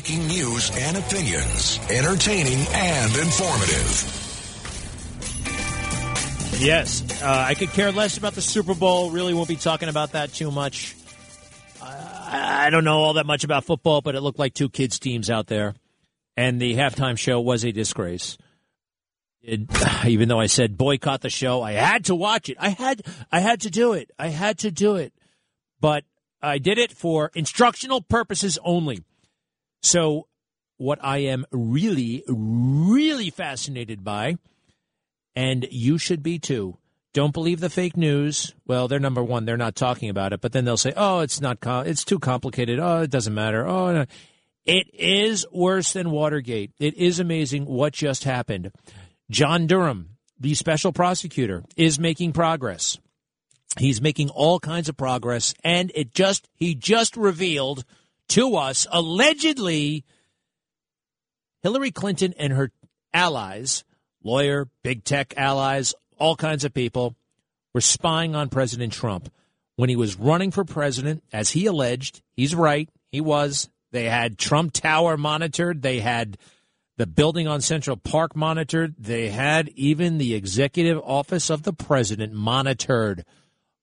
breaking news and opinions, entertaining and informative. Yes, uh, I could care less about the Super Bowl. Really won't be talking about that too much. I, I don't know all that much about football, but it looked like two kids' teams out there. And the halftime show was a disgrace. It, even though I said boycott the show, I had to watch it. I had I had to do it. I had to do it. But I did it for instructional purposes only. So what I am really really fascinated by and you should be too. Don't believe the fake news. Well, they're number one; they're not talking about it, but then they'll say, "Oh, it's not. Com- it's too complicated. Oh, it doesn't matter. Oh, no. it is worse than Watergate. It is amazing what just happened." John Durham, the special prosecutor, is making progress. He's making all kinds of progress, and it just he just revealed to us allegedly Hillary Clinton and her allies lawyer, big tech allies, all kinds of people were spying on President Trump. When he was running for president, as he alleged, he's right, he was. They had Trump Tower monitored, they had the building on Central Park monitored, they had even the executive office of the president monitored.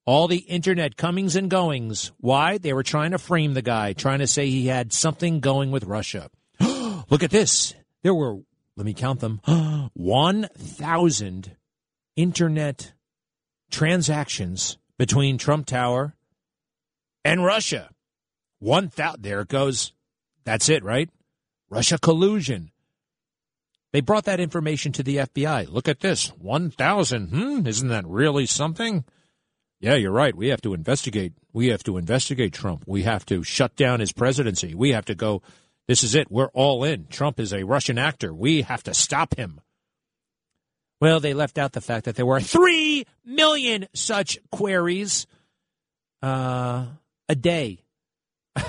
All the internet comings and goings. Why? They were trying to frame the guy, trying to say he had something going with Russia. Look at this. There were let me count them 1,000 internet transactions between Trump Tower and Russia. 1,000. There it goes. That's it, right? Russia collusion. They brought that information to the FBI. Look at this 1,000. Hmm, isn't that really something? Yeah, you're right. We have to investigate. We have to investigate Trump. We have to shut down his presidency. We have to go this is it. We're all in. Trump is a Russian actor. We have to stop him. Well, they left out the fact that there were 3 million such queries uh, a day.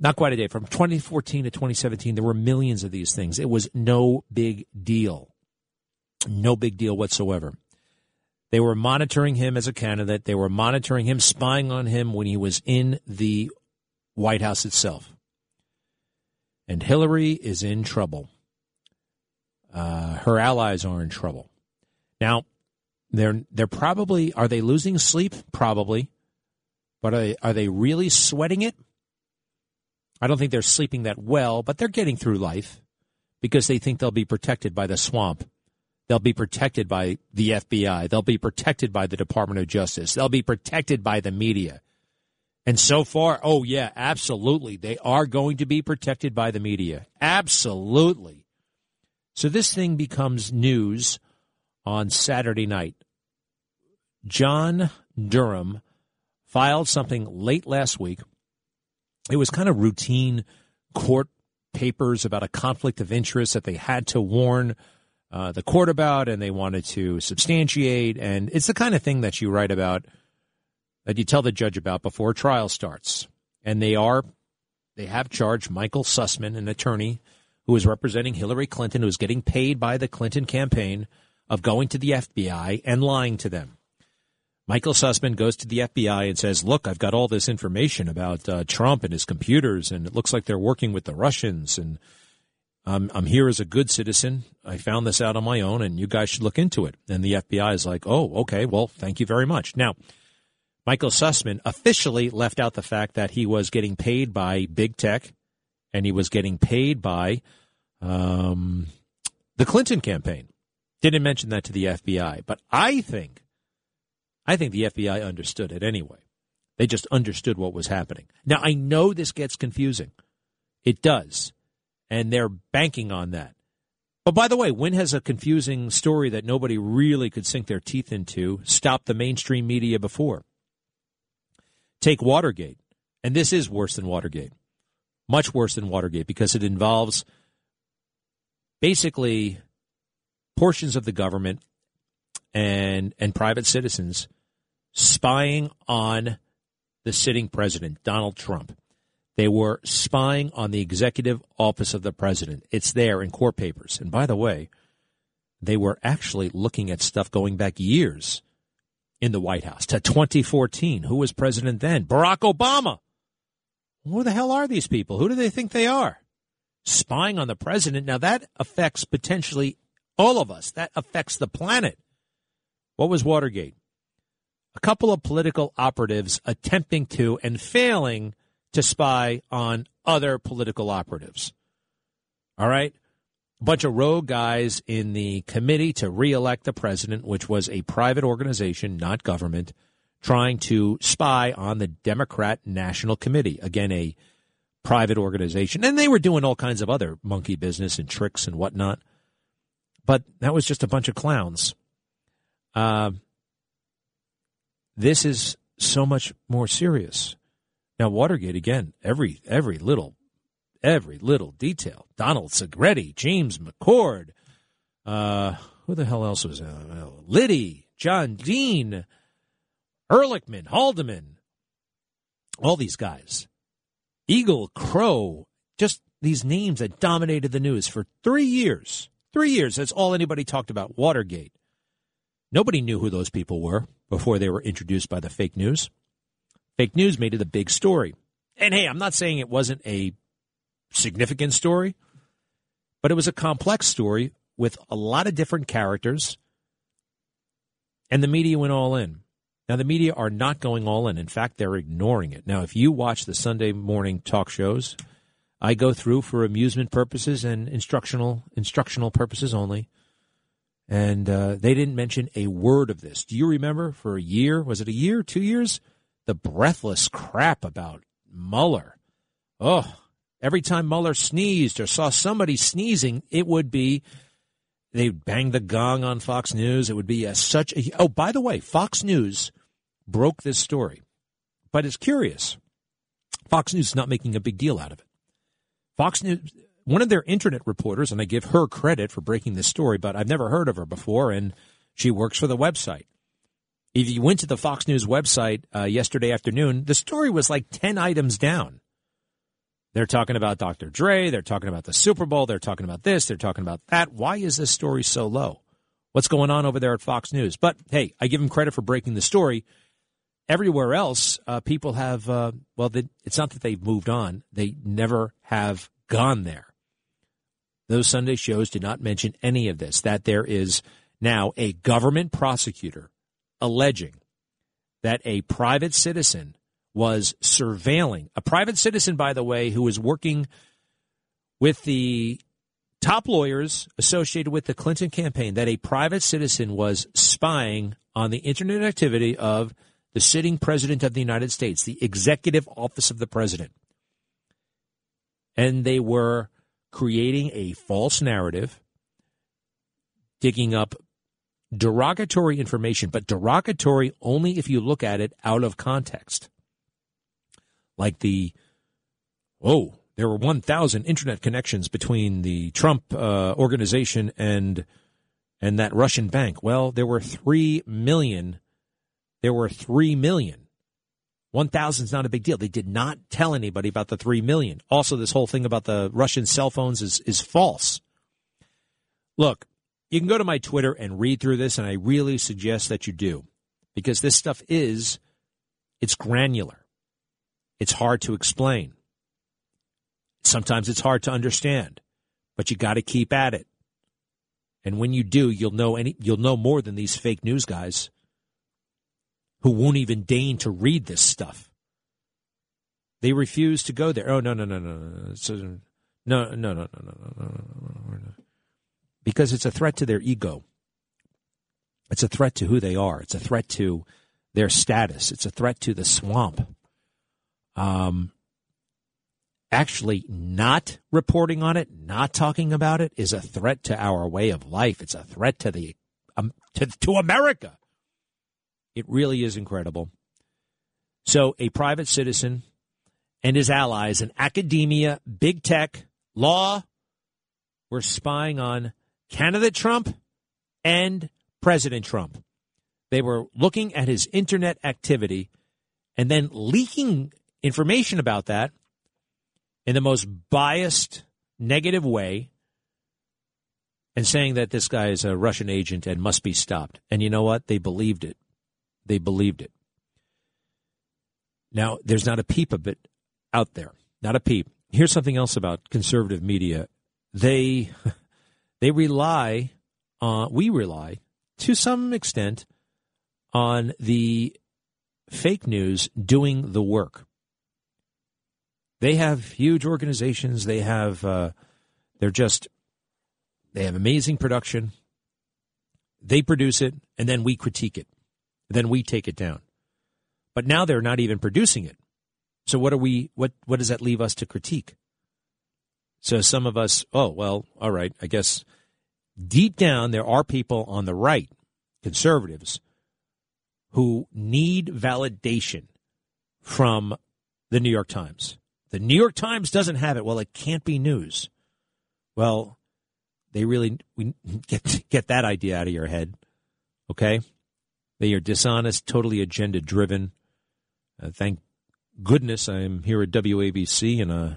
Not quite a day. From 2014 to 2017, there were millions of these things. It was no big deal. No big deal whatsoever. They were monitoring him as a candidate. They were monitoring him, spying on him when he was in the White House itself and Hillary is in trouble. Uh, her allies are in trouble. Now, they're they're probably are they losing sleep? Probably, but are they, are they really sweating it? I don't think they're sleeping that well, but they're getting through life because they think they'll be protected by the swamp. They'll be protected by the FBI. They'll be protected by the Department of Justice. They'll be protected by the media. And so far, oh, yeah, absolutely. They are going to be protected by the media. Absolutely. So this thing becomes news on Saturday night. John Durham filed something late last week. It was kind of routine court papers about a conflict of interest that they had to warn uh, the court about and they wanted to substantiate. And it's the kind of thing that you write about that you tell the judge about before trial starts. And they are, they have charged Michael Sussmann, an attorney who is representing Hillary Clinton, who is getting paid by the Clinton campaign, of going to the FBI and lying to them. Michael Sussmann goes to the FBI and says, Look, I've got all this information about uh, Trump and his computers, and it looks like they're working with the Russians. And I'm, I'm here as a good citizen. I found this out on my own, and you guys should look into it. And the FBI is like, Oh, okay, well, thank you very much. Now, Michael Sussmann officially left out the fact that he was getting paid by big tech and he was getting paid by um, the Clinton campaign. Didn't mention that to the FBI, but I think, I think the FBI understood it anyway. They just understood what was happening. Now I know this gets confusing. It does, and they're banking on that. But by the way, when has a confusing story that nobody really could sink their teeth into stopped the mainstream media before? Take Watergate, and this is worse than Watergate, much worse than Watergate because it involves basically portions of the government and and private citizens spying on the sitting president, Donald Trump. They were spying on the executive office of the president. It's there in court papers. And by the way, they were actually looking at stuff going back years in the White House to 2014. Who was president then? Barack Obama. Who the hell are these people? Who do they think they are? spying on the president. Now, that affects potentially all of us, that affects the planet. What was Watergate? A couple of political operatives attempting to and failing to spy on other political operatives. All right? A bunch of rogue guys in the committee to reelect the president, which was a private organization, not government, trying to spy on the Democrat National Committee. Again, a private organization. And they were doing all kinds of other monkey business and tricks and whatnot. But that was just a bunch of clowns. Uh, this is so much more serious. Now, Watergate again. Every every little every little detail. Donald Segretti, James McCord, uh, who the hell else was uh, Liddy, John Dean, Ehrlichman, Haldeman, all these guys. Egil, Krogh, just these names that dominated the news for three years. Three years, that's all anybody talked about Watergate. Nobody knew who those people were before they were introduced by the fake news. Fake news made it a big story. And hey, I'm not saying it wasn't a significant story, but it was a complex story with a lot of different characters, and the media went all in. Now, the media are not going all in. In fact, they're ignoring it. Now, if you watch the Sunday morning talk shows, I go through for amusement purposes and instructional instructional purposes only. And uh, they didn't mention a word of this. Do you remember for a year? Was it a year, two years? The breathless crap about Mueller. Oh, every time Mueller sneezed or saw somebody sneezing, it would be they'd bang the gong on Fox News. It would be a, such a. Oh, by the way, Fox News broke this story, but it's curious. Fox News is not making a big deal out of it. Fox News, one of their internet reporters, and I give her credit for breaking this story, but I've never heard of her before, and she works for the website. If you went to the Fox News website uh, yesterday afternoon, the story was like 10 items down. They're talking about Dr. Dre. They're talking about the Super Bowl. They're talking about this. They're talking about that. Why is this story so low? What's going on over there at Fox News? But hey, I give them credit for breaking the story everywhere else, uh, people have, uh, well, they, it's not that they've moved on, they never have gone there. Those Sunday shows did not mention any of this, that there is now a government prosecutor alleging that a private citizen was surveilling, a private citizen, by the way, who was working with the top lawyers associated with the Clinton campaign, that a private citizen was spying on the internet activity of the sitting president of the United States, the executive office of the president. And they were creating a false narrative, digging up derogatory information, but derogatory only if you look at it out of context. Like the, oh, there were 1,000 internet connections between the Trump uh, organization and and that Russian bank. Well, there were 3 million there were 3 million. 1,000 is not a big deal. They did not tell anybody about the 3 million. Also, this whole thing about the Russian cell phones is, is false. Look, you can go to my Twitter and read through this, and I really suggest that you do because this stuff is, it's granular. It's hard to explain. Sometimes it's hard to understand, but you got to keep at it. And when you do, you'll know any, you'll know more than these fake news guys who won't even deign to read this stuff. They refuse to go there. Oh no no no no no no no no no no no no no because it's a threat to their ego. It's a threat to who they are. It's a threat to their status. It's a threat to the swamp. Um, actually, not reporting on it, not talking about it, is a threat to our way of life. It's a threat to the um, to, to America. It really is incredible. So, a private citizen and his allies in academia, big tech, law were spying on candidate Trump and President Trump. They were looking at his internet activity and then leaking information about that in the most biased, negative way and saying that this guy is a Russian agent and must be stopped. And you know what? They believed it. They believed it. Now, there's not a peep of it out there. Not a peep. here's something else about conservative media. They they rely on we rely to some extent on the fake news doing the work. They have huge organizations. They have uh, they're just they have amazing production. They produce it, and then we critique it. Then we take it down. But now they're not even producing it. So what are we? What what does that leave us to critique? So some of us, oh well, all right. I guess deep down there are people on the right, conservatives, who need validation from the New York Times. The New York Times doesn't have it. Well, it can't be news. Well, they really we get get that idea out of your head. Okay? They are dishonest, totally agenda driven. Uh, thank goodness I'm here at WABC and uh,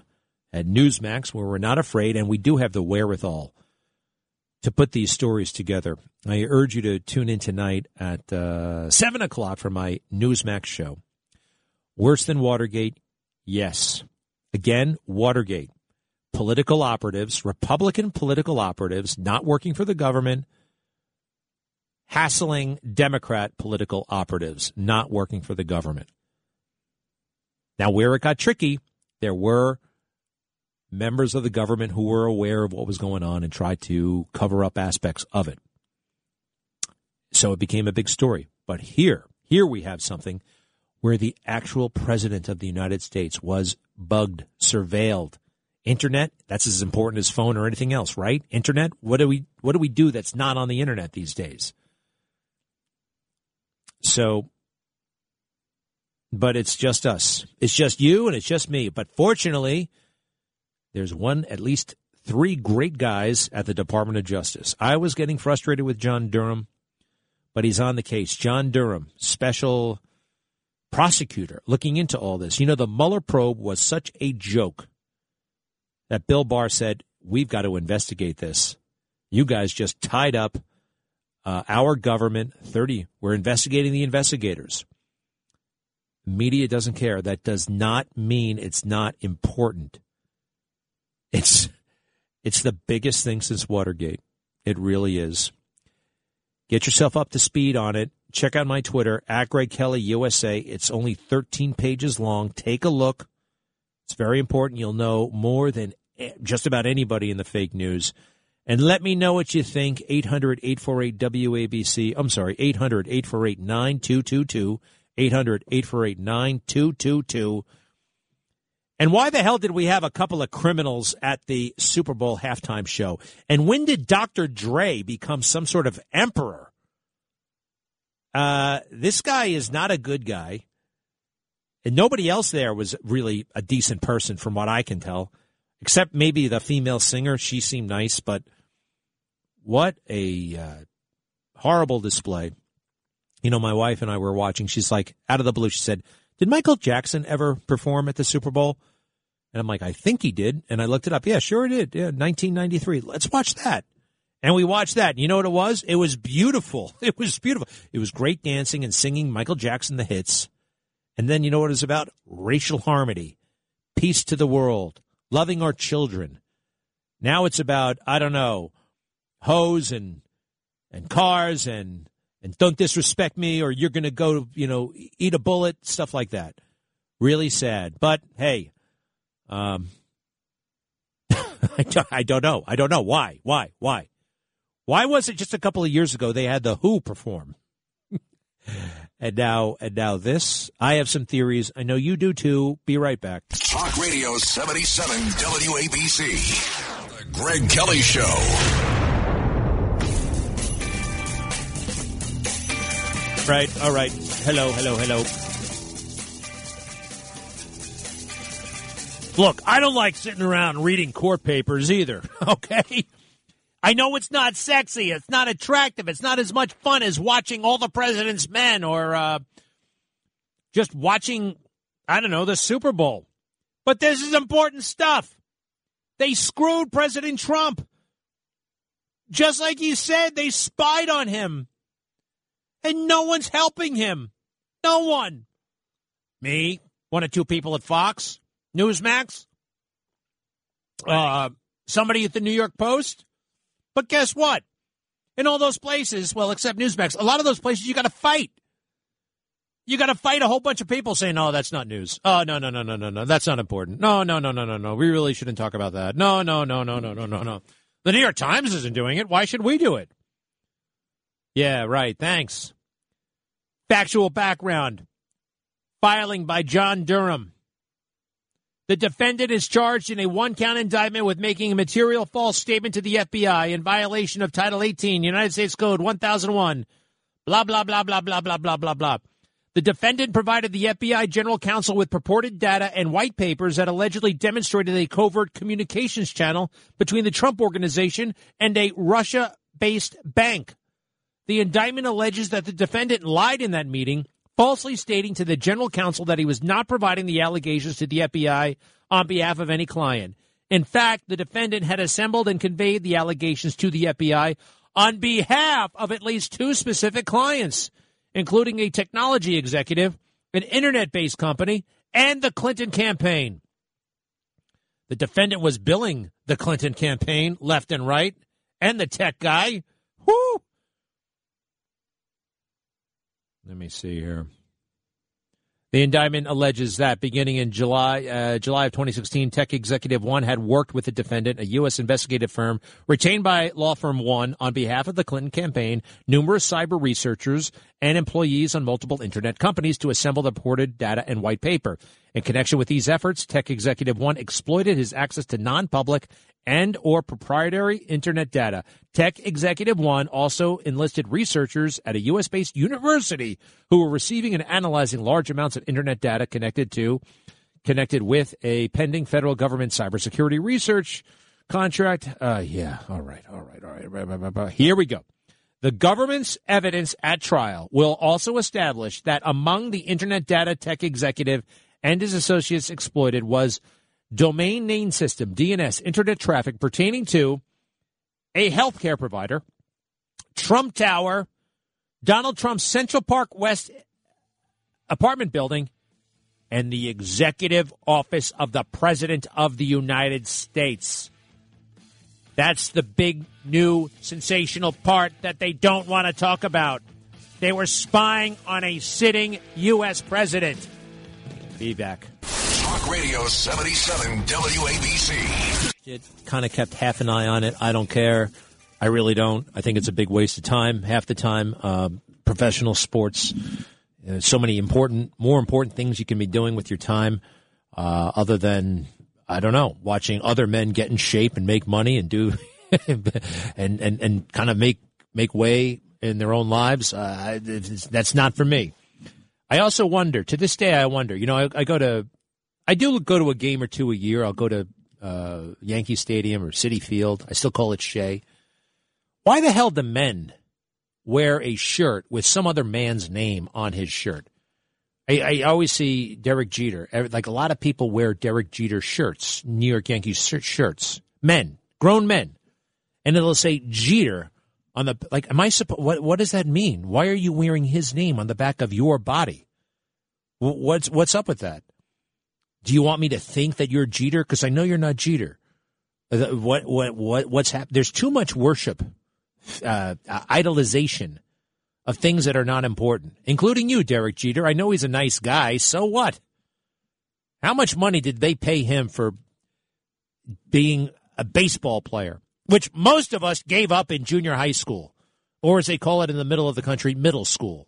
at Newsmax where we're not afraid and we do have the wherewithal to put these stories together. I urge you to tune in tonight at uh, 7 o'clock for my Newsmax show. Worse than Watergate? Yes. Again, Watergate. Political operatives, Republican political operatives, not working for the government, hassling Democrat political operatives, not working for the government. Now, where it got tricky, there were members of the government who were aware of what was going on and tried to cover up aspects of it. So it became a big story. But here, here we have something where the actual president of the United States was bugged, surveilled. Internet, that's as important as phone or anything else, right? Internet, what do we what do we do that's not on the internet these days? So but it's just us. It's just you and it's just me. But fortunately, there's one, at least three great guys at the Department of Justice. I was getting frustrated with John Durham, but he's on the case. John Durham, special prosecutor, looking into all this. You know, the Mueller probe was such a joke that Bill Barr said, We've got to investigate this. You guys just tied up uh, our government 30. We're investigating the investigators. Media doesn't care. That does not mean it's not important. It's it's the biggest thing since Watergate. It really is. Get yourself up to speed on it. Check out my Twitter at Greg Kelly USA. It's only 13 pages long. Take a look. It's very important. You'll know more than just about anybody in the fake news. And let me know what you think. 800 848 WABC. I'm sorry, 800 848 9222. 800 848 9222. And why the hell did we have a couple of criminals at the Super Bowl halftime show? And when did Dr. Dre become some sort of emperor? Uh, this guy is not a good guy. And nobody else there was really a decent person, from what I can tell, except maybe the female singer. She seemed nice, but what a uh, horrible display you know, my wife and I were watching. She's like, out of the blue, she said, Did Michael Jackson ever perform at the Super Bowl? And I'm like, I think he did. And I looked it up. Yeah, sure it did. Yeah, 1993. Let's watch that. And we watched that. You know what it was? It was beautiful. It was beautiful. It was great dancing and singing Michael Jackson the hits. And then you know what it was about? Racial harmony, peace to the world, loving our children. Now it's about, I don't know, hoes and and cars and and don't disrespect me or you're going to go, you know, eat a bullet, stuff like that. Really sad. But hey, um, I, don't, I don't know. I don't know. Why? Why? Why? Why was it just a couple of years ago they had the Who perform? and now, and now this. I have some theories. I know you do too. Be right back. Talk Radio 77 WABC. The Greg Kelly Show. Right. All right. Hello, hello, hello. Look, I don't like sitting around reading court papers either, okay? I know it's not sexy, it's not attractive, it's not as much fun as watching All the President's Men or uh, just watching, I don't know, the Super Bowl. But this is important stuff. They screwed President Trump. Just like you said, they spied on him and no one's helping him. No one. Me, one or two people at Fox, Newsmax. uh, somebody at the New York Post. But guess what? In all those places, well, except Newsmax, a lot of those places you got to fight. You got to fight a whole bunch of people saying, "No, that's not news." Oh, no, no, no, no, no, no, that's not important. No, no, no, no, no, no. We really shouldn't talk about that. No, no, no, no, no, no, no, no. The New York Times isn't doing it. Why should we do it? Yeah, right. Thanks. Factual background. Filing by John Durham. The defendant is charged in a one count indictment with making a material false statement to the FBI in violation of Title 18, United States Code 1001. Blah, blah, blah, blah, blah, blah, blah, blah, blah. The defendant provided the FBI general counsel with purported data and white papers that allegedly demonstrated a covert communications channel between the Trump organization and a Russia based bank. The indictment alleges that the defendant lied in that meeting falsely stating to the general counsel that he was not providing the allegations to the FBI on behalf of any client. In fact, the defendant had assembled and conveyed the allegations to the FBI on behalf of at least two specific clients, including a technology executive, an internet based company, and the Clinton campaign. The defendant was billing the Clinton campaign left and right, and the tech guy. Whoo! Let me see here. The indictment alleges that beginning in July, uh, July of 2016, Tech Executive One had worked with the defendant, a U.S. investigative firm retained by law firm One on behalf of the Clinton campaign, numerous cyber researchers, and employees on multiple internet companies to assemble the purported data and white paper. In connection with these efforts, Tech Executive One exploited his access to non-public and or proprietary internet data. Tech Executive One also enlisted researchers at a US-based university who were receiving and analyzing large amounts of internet data connected to connected with a pending federal government cybersecurity research contract. Uh, yeah, all right, all right, all right. Here we go. The government's evidence at trial will also establish that among the internet data tech executive and his associates exploited was domain name system, DNS, internet traffic pertaining to a healthcare provider, Trump Tower, Donald Trump's Central Park West apartment building, and the executive office of the President of the United States. That's the big, new, sensational part that they don't want to talk about. They were spying on a sitting U.S. president. Be back. Talk Radio 77 WABC. It kind of kept half an eye on it. I don't care. I really don't. I think it's a big waste of time. Half the time, uh, professional sports. Uh, so many important, more important things you can be doing with your time, uh, other than I don't know, watching other men get in shape and make money and do, and and and kind of make make way in their own lives. Uh, that's not for me. I also wonder to this day. I wonder. You know, I, I go to I do go to a game or two a year. I'll go to uh, Yankee Stadium or Citi Field. I still call it Shea. Why the hell do men wear a shirt with some other man's name on his shirt? I, I always see Derek Jeter. Like a lot of people wear Derek Jeter shirts, New York Yankees shirts. Men, grown men, and it'll say Jeter on the like. Am I supposed? What What does that mean? Why are you wearing his name on the back of your body? What's What's up with that? Do you want me to think that you're Jeter? Because I know you're not Jeter. Uh, what what what what's happened? There's too much worship, uh, idolization of things that are not important, including you, Derek Jeter. I know he's a nice guy. So what? How much money did they pay him for being a baseball player, which most of us gave up in junior high school, or as they call it in the middle of the country, middle school?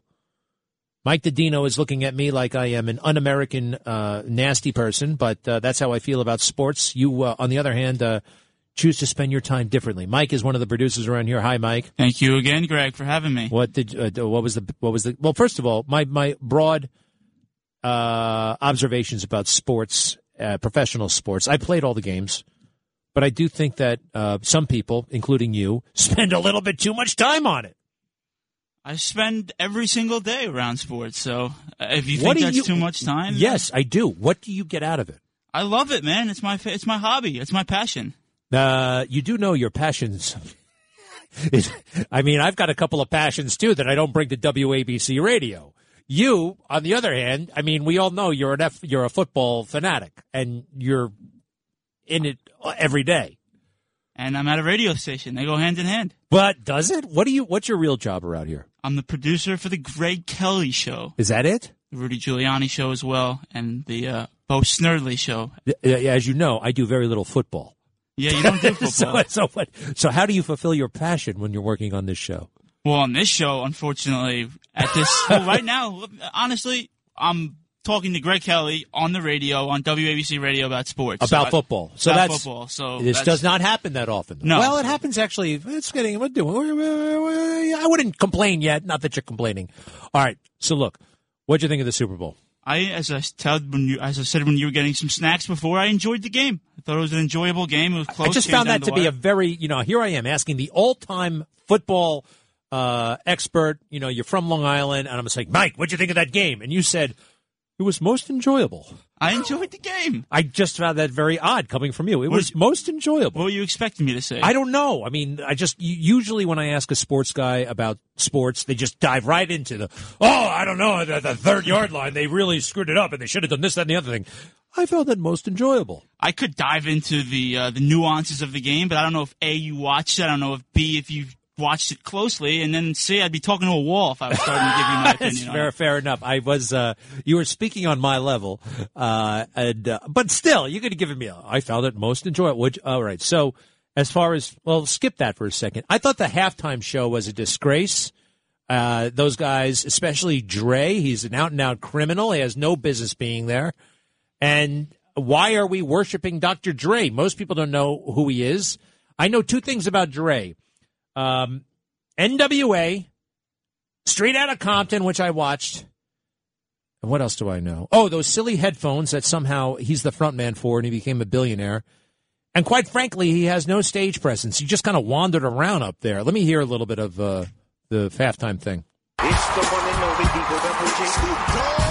Mike Didino is looking at me like I am an un-American, uh, nasty person, but uh, that's how I feel about sports. You, uh, on the other hand, uh, choose to spend your time differently. Mike is one of the producers around here. Hi, Mike. Thank you again, Greg, for having me. What did? Uh, what was the? What was the? Well, first of all, my my broad uh, observations about sports, professional sports. I played all the games. But I do think that some people, including you, spend a little bit too much time on it. I spend every single day around sports. So uh, if you think that's you, too much time, yes, I do. What do you get out of it? I love it, man. It's my it's my hobby. It's my passion. Uh, you do know your passions. I mean, I've got a couple of passions too that I don't bring to WABC radio. You, on the other hand, I mean, we all know you're an F, you're a football fanatic, and you're in it every day. And I'm at a radio station. They go hand in hand. But does it? What do you? What's your real job around here? I'm the producer for the Greg Kelly Show. Is that it? The Rudy Giuliani Show as well, and the uh, Bo Snerdley Show. As you know, I do very little football. Yeah, you don't do football. so, so, what, so how do you fulfill your passion when you're working on this show? Well, on this show, unfortunately, at this well, right now, honestly, I'm talking to Greg Kelly on the radio on WABC radio about sports about so football. So about that's football. So this does not happen that often. No. Well, it happens actually. It's getting. What doing? I wouldn't complain yet. Not that you're complaining. All right. So look, what'd you think of the Super Bowl? I, as I told when you, as I said when you were getting some snacks before, I enjoyed the game. I thought it was an enjoyable game. It was close. I just found that to be a very, you know, here I am asking the all-time football uh, expert. You know, you're from Long Island, and I'm just like, Mike, what'd you think of that game? And you said it was most enjoyable. I enjoyed the game. I just found that very odd coming from you. It what was most enjoyable. What were you expecting me to say? I don't know. I mean, I just usually when I ask a sports guy about sports, they just dive right into the oh, I don't know, the, the third yard line. They really screwed it up, and they should have done this, that, and the other thing. I found that most enjoyable. I could dive into the uh, the nuances of the game, but I don't know if a you watched it. I don't know if b if you watched it closely, and then see, I'd be talking to a wall if I was starting to give you my opinion. fair, fair enough. I was, uh, you were speaking on my level, uh, and uh, but still, you could have given me. A, I found it most enjoyable. Which, all right. So, as far as well, skip that for a second. I thought the halftime show was a disgrace. Uh, those guys, especially Dre, he's an out and out criminal. He has no business being there. And why are we worshiping Dr. Dre? Most people don't know who he is. I know two things about Dre. Um, NWA, Straight Out of Compton, which I watched. And what else do I know? Oh, those silly headphones that somehow he's the front man for and he became a billionaire. And quite frankly, he has no stage presence. He just kind of wandered around up there. Let me hear a little bit of uh, the halftime thing. It's the one and only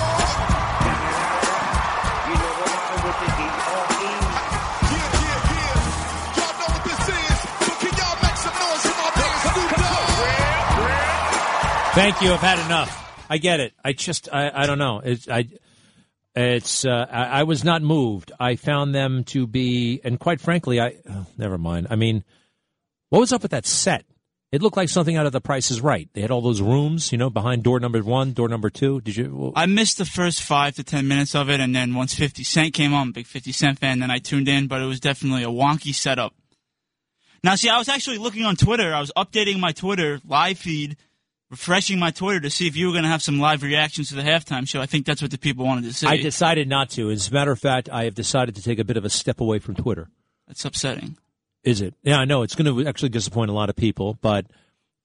Thank you. I've had enough. I get it. I just, I, I don't know. It's, I, it's, uh, I, I, was not moved. I found them to be, and quite frankly, I, oh, never mind. I mean, what was up with that set? It looked like something out of The Price is Right. They had all those rooms, you know, behind door number one, door number two. Did you? I missed the first five to ten minutes of it, and then once Fifty Cent came on, big Fifty Cent fan, then I tuned in. But it was definitely a wonky setup. Now, see, I was actually looking on Twitter. I was updating my Twitter live feed refreshing my Twitter to see if you were going to have some live reactions to the halftime show. I think that's what the people wanted to see. I decided not to. As a matter of fact, I have decided to take a bit of a step away from Twitter. That's upsetting. Is it? Yeah, I know it's going to actually disappoint a lot of people, but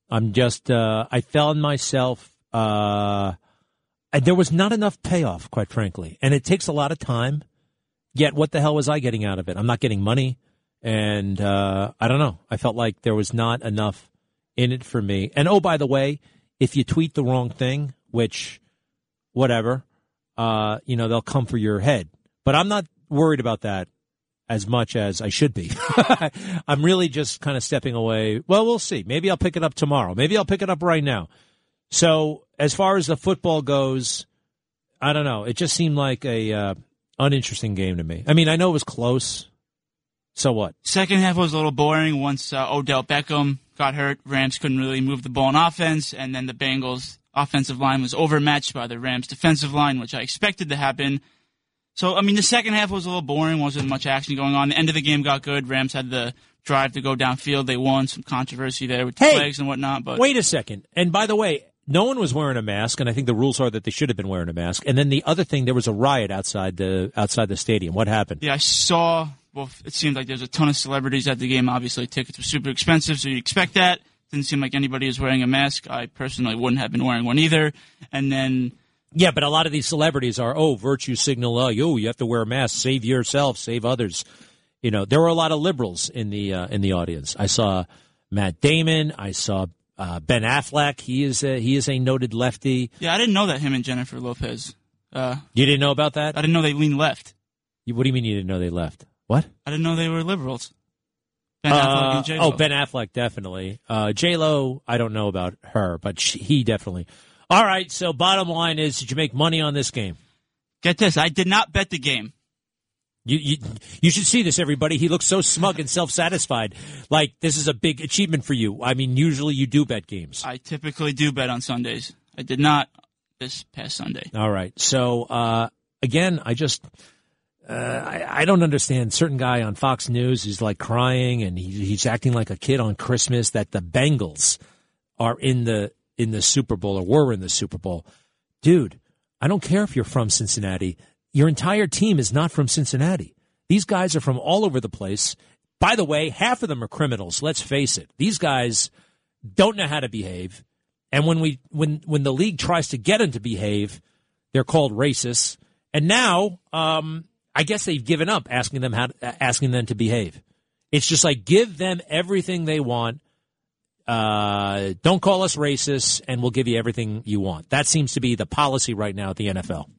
I'm just uh, I found myself uh, there was not enough payoff, quite frankly, and it takes a lot of time. Yet, what the hell was I getting out of it? I'm not getting money, and uh, I don't know. I felt like there was not enough in it for me. And oh, by the way, if you tweet the wrong thing, which, whatever, uh, you know, they'll come for your head. But I'm not worried about that as much as I should be. I'm really just kind of stepping away. Well, we'll see. Maybe I'll pick it up tomorrow. Maybe I'll pick it up right now. So as far as the football goes, I don't know. It just seemed like a uh, uninteresting game to me. I mean, I know it was close. So what? Second half was a little boring once uh, Odell Beckham got hurt. Rams couldn't really move the ball on offense, and then the Bengals' offensive line was overmatched by the Rams' defensive line, which I expected to happen. So, I mean, the second half was a little boring. Wasn't much action going on. The end of the game got good. Rams had the drive to go downfield. They won. Some controversy there with the hey, flags and whatnot. But wait a second. And by the way, no one was wearing a mask, and I think the rules are that they should have been wearing a mask. And then the other thing, there was a riot outside the outside the stadium. What happened? Yeah, I saw well, it seemed like there's a ton of celebrities at the game. Obviously, tickets were super expensive, so you expect that. Didn't seem like anybody was wearing a mask. I personally wouldn't have been wearing one either. And then. Yeah, but a lot of these celebrities are, oh, virtue signal, oh, you, you have to wear a mask, save yourself, save others. You know, there were a lot of liberals in the uh, in the audience. I saw Matt Damon. I saw uh, Ben Affleck. He is a, he is a noted lefty. Yeah, I didn't know that him and Jennifer Lopez. Uh, you didn't know about that? I didn't know they lean left. What do you mean you didn't know they left? What? I didn't know they were liberals. Ben uh, Affleck Oh, Ben Affleck definitely. Uh, J Lo, I don't know about her, but she, he definitely. All right. So bottom line is, did you make money on this game? Get this: I did not bet the game. You, you you should see this, everybody. He looks so smug and self satisfied, like this is a big achievement for you. I mean, usually you do bet games. I typically do bet on Sundays. I did not this past Sunday. All right. So uh, again, I just uh, I, I don't understand. Certain guy on Fox News is like crying and he, he's acting like a kid on Christmas that the Bengals are in the in the Super Bowl or were in the Super Bowl. Dude, I don't care if you're from Cincinnati. Your entire team is not from Cincinnati. These guys are from all over the place. By the way, half of them are criminals. Let's face it. These guys don't know how to behave. And when we when when the league tries to get them to behave, they're called racists. And now, um, I guess they've given up asking them how to, asking them to behave. It's just like give them everything they want. Uh, don't call us racists, and we'll give you everything you want. That seems to be the policy right now at the NFL.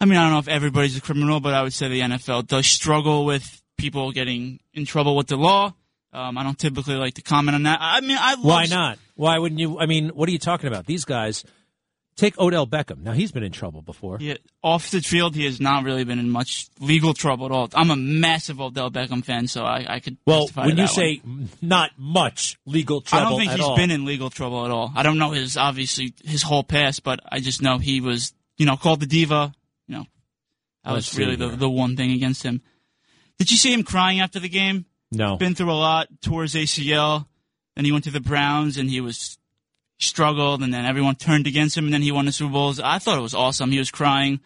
I mean, I don't know if everybody's a criminal, but I would say the NFL does struggle with people getting in trouble with the law. Um, I don't typically like to comment on that. I mean, I love Why not? Why wouldn't you? I mean, what are you talking about? These guys take Odell Beckham. Now he's been in trouble before. Yeah, off the field, he has not really been in much legal trouble at all. I'm a massive Odell Beckham fan, so I, I could. Well, when you say one. not much legal trouble, I don't think he's all. been in legal trouble at all. I don't know his obviously his whole past, but I just know he was, you know, called the diva. You know, that Let's was really the the one thing against him. Did you see him crying after the game? no. He's been through a lot, tore his ACL. Then he went to the Browns and he was struggled, and then everyone turned against him, and then he won the Super Bowls. I thought it was awesome. He was crying.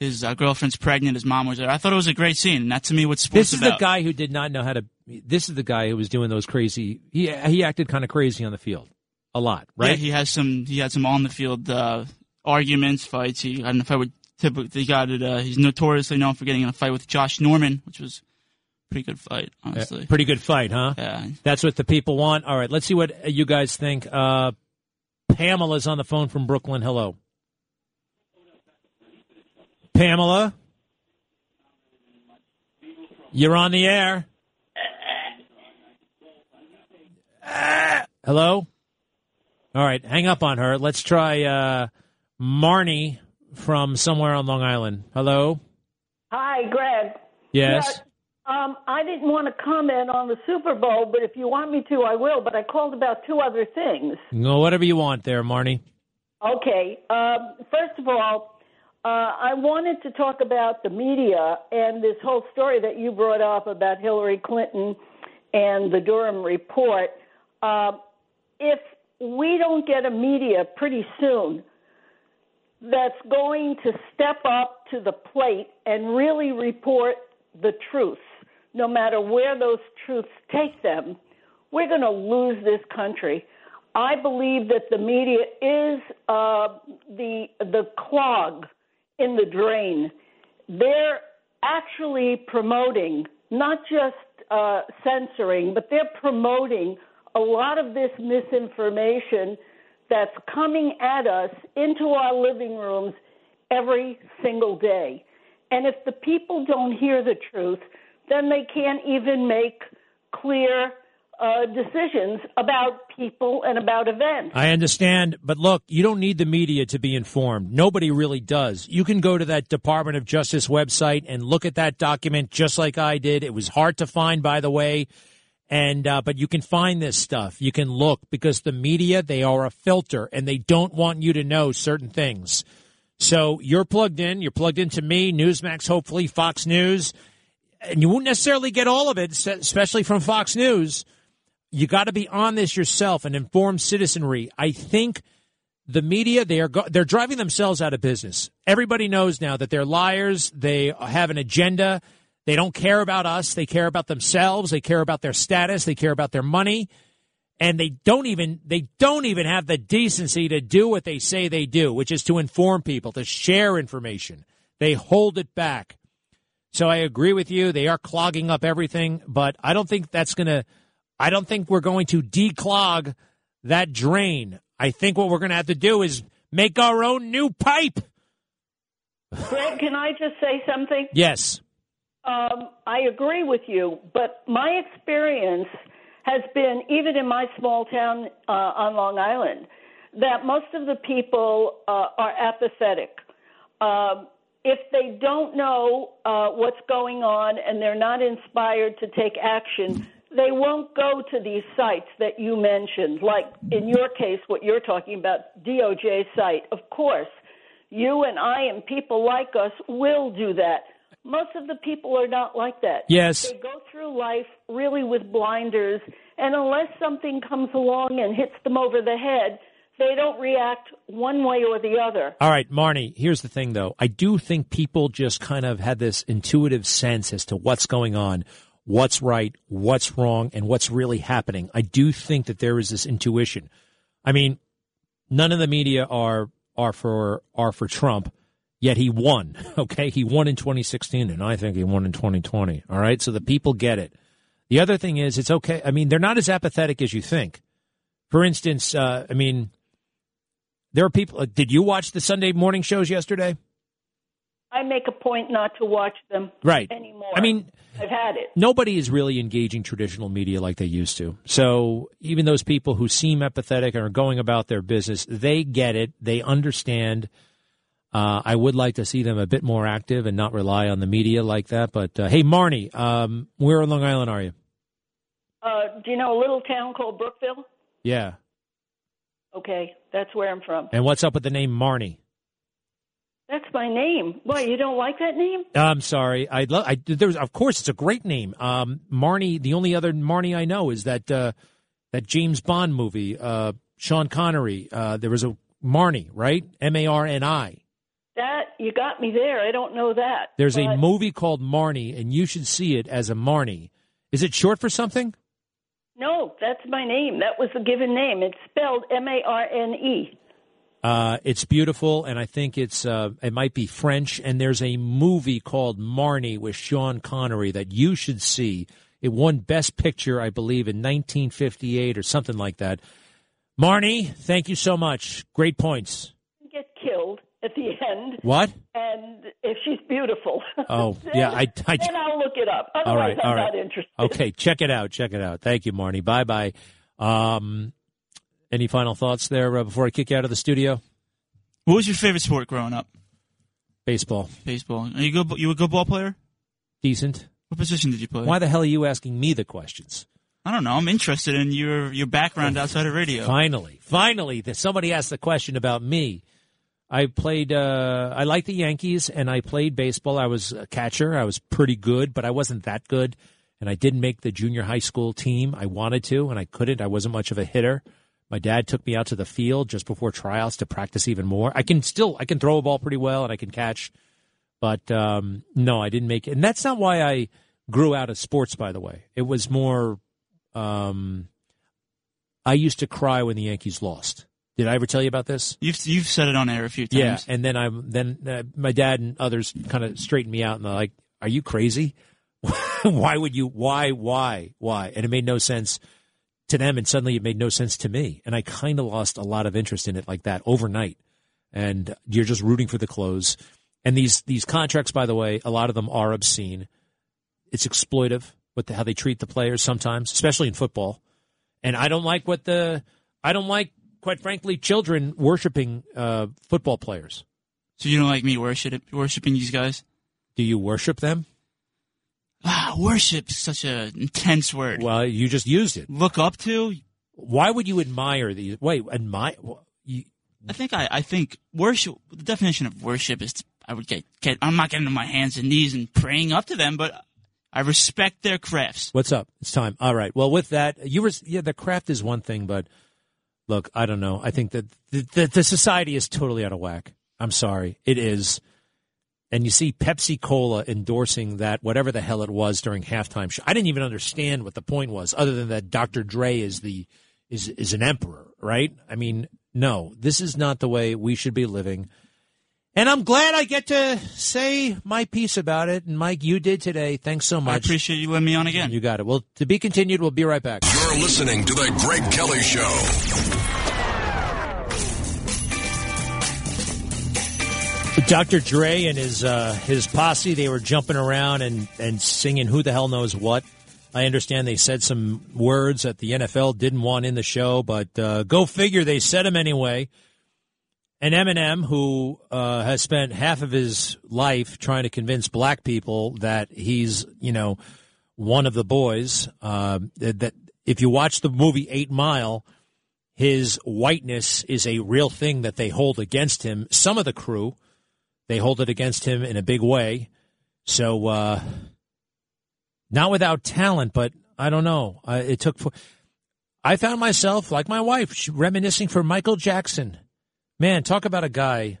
His uh, girlfriend's pregnant. His mom was there. I thought it was a great scene, and that to me what sports This is about. the guy who did not know how to. This is the guy who was doing those crazy. He he acted kind of crazy on the field, a lot, Yeah, right? he has some. He had some on the field uh, arguments, fights. He in a fight with. Typically, he got it. Uh, he's notoriously known for getting in a fight with Josh Norman, which was pretty good fight, honestly. Pretty good fight, huh? Yeah. That's what the people want. All right, let's see what you guys think. Uh, Pamela's on the phone from Brooklyn. Hello, Pamela. You're on the air. Hello. All right, hang up on her. Let's try uh, Marnie from somewhere on Long Island. Hello. Hi, Greg. Yes. Um, I didn't want to comment on the Super Bowl, but if you want me to, I will. But I called about two other things. No, whatever you want there, Marnie. Okay. Um, first of all, uh, I wanted to talk about the media and this whole story that you brought up about Hillary Clinton and the Durham report. Uh, if we don't get a media pretty soon that's going to step up to the plate and really report the truth, no matter where those truths take them, we're going to lose this country. I believe that the media is uh, the the clog in the drain. They're actually promoting, not just uh, censoring, but they're promoting a lot of this misinformation that's coming at us into our living rooms every single day. And if the people don't hear the truth, then they can't even make clear uh, decisions about people and about events. I understand, but look, you don't need the media to be informed. Nobody really does. You can go to that Department of Justice website and look at that document just like I did. It was hard to find, by the way. And, uh, but you can find this stuff. You can look because the media, they are a filter and they don't want you to know certain things. So you're plugged in. You're plugged into me, Newsmax, hopefully, Fox News. And you won't necessarily get all of it, especially from Fox News you got to be on this yourself and informed citizenry. I think the media they are go- they're driving themselves out of business. Everybody knows now that they're liars. They have an agenda. They don't care about us. They care about themselves. They care about their status. They care about their money. And they don't even they don't even have the decency to do what they say they do, which is to inform people, to share information. They hold it back. So I agree with you. They are clogging up everything, but I don't think that's going to I don't think we're going to declog that drain. I think what we're going to have to do is make our own new pipe. Greg, can I just say something? Yes. Um, I agree with you, but my experience has been, even in my small town uh, on Long Island, that most of the people uh, are apathetic. Um, if they don't know uh, what's going on and they're not inspired to take action, they won't go to these sites that you mentioned. Like in your case, what you're talking about, DOJ site. Of course, you and I and people like us will do that. Most of the people are not like that. Yes. They go through life really with blinders, and unless something comes along and hits them over the head, they don't react one way or the other. All right, Marnie, here's the thing though. I do think people just kind of had this intuitive sense as to what's going on, what's right, what's wrong, and what's really happening. I do think that there is this intuition. I mean, none of the media are are for are for Trump, yet he won. Okay, he won in 2016, and I think he won in 2020. All right, so the people get it. The other thing is, it's okay. I mean, they're not as apathetic as you think. For instance, uh, I mean, there are people. Uh, did you watch the Sunday morning shows yesterday? I make a point not to watch them Right. anymore. I mean, I've had it. nobody is really engaging traditional media like they used to. So even those people who seem apathetic and are going about their business, they get it. They understand. Uh, I would like to see them a bit more active and not rely on the media like that. But uh, hey, Marnie, um, where on Long Island are you? Uh, do you know a little town called Brookville? Yeah. Okay, that's where I'm from. And what's up with the name Marnie? That's my name. Why you don't like that name? I'm sorry. I love. I there's of course it's a great name. Um, Marnie. The only other Marnie I know is that uh, that James Bond movie. Uh, Sean Connery. Uh, there was a Marnie, right? M A R N I. That you got me there. I don't know that. There's a movie called Marnie, and you should see it as a Marnie. Is it short for something? No, that's my name. That was the given name. It's spelled M A R N E. Uh, it's beautiful, and I think it's uh, it might be French. And there's a movie called Marnie with Sean Connery that you should see. It won Best Picture, I believe, in 1958 or something like that. Marnie, thank you so much. Great points. Get killed at the end, What? and if she's beautiful. Oh, then, yeah, I- I- then I'll look it up. Otherwise, All right, I'm all not interested. Okay, check it out. Check it out. Thank you, Marnie. Bye bye. Um, any final thoughts there uh, before I kick you out of the studio? What was your favorite sport growing up? Baseball, Baseball. Are you good? You a good ball player? decent. What position did you play? Why the hell are you asking me the questions? I don't know. I'm interested in your your background outside of radio. Finally, finally, that somebody asked the question about me. I played. Uh, I like the Yankees, and I played baseball. I was a catcher. I was pretty good, but I wasn't that good, and I didn't make the junior high school team. I wanted to, and I couldn't. I wasn't much of a hitter. My dad took me out to the field just before tryouts to practice even more. I can still, I can throw a ball pretty well, and I can catch, but um, no, I didn't make it. And that's not why I grew out of sports. By the way, it was more. Um, I used to cry when the Yankees lost. Did I ever tell you about this? You've you've said it on air a few times. Yeah, and then I then uh, my dad and others kind of straightened me out and they're like, "Are you crazy? why would you? Why? Why? Why?" And it made no sense to them, and suddenly it made no sense to me, and I kind of lost a lot of interest in it like that overnight. And you're just rooting for the close. And these these contracts, by the way, a lot of them are obscene. It's exploitive with the, how they treat the players sometimes, especially in football. And I don't like what the I don't like, quite frankly, children worshiping uh, football players. So you don't like me worship worshiping these guys? Do you worship them? Ah, worship is such an intense word. Well, you just used it. Look up to? Why would you admire these? Wait, admire? You, I think I, I think worship. The definition of worship is I would get, get I'm not getting on my hands and knees and praying up to them, but I respect their crafts. what's up? It's time. All right. Well, with that, you were yeah. The craft is one thing, but look, I don't know. I think that the, the, the society is totally out of whack. I'm sorry, it is. And you see Pepsi Cola endorsing that whatever the hell it was during halftime show. I didn't even understand what the point was, other than that Dr. Dre is the is is an emperor, right? I mean, no, this is not the way we should be living. And I'm glad I get to say my piece about it. And Mike, you did today. Thanks so much. I appreciate you letting me on again. You got it. Well, to be continued. We'll be right back. You're listening to The Greg Kelly Show. Dr. Dre and his uh, his posse they were jumping around and, and singing who the hell knows what. I understand they said some words that the NFL didn't want in the show, but uh, go figure, they said them anyway. and Eminem, who uh, has spent half of his life trying to convince black people that he's, you know, one of the boys. Uh, that if you watch the movie Eight Mile, his whiteness is a real thing that they hold against him. Some of the crew, they hold it against him in a big way. So, uh, not without talent, but I don't know. It took. I found myself like my wife, reminiscing for Michael Jackson Man, talk about a guy,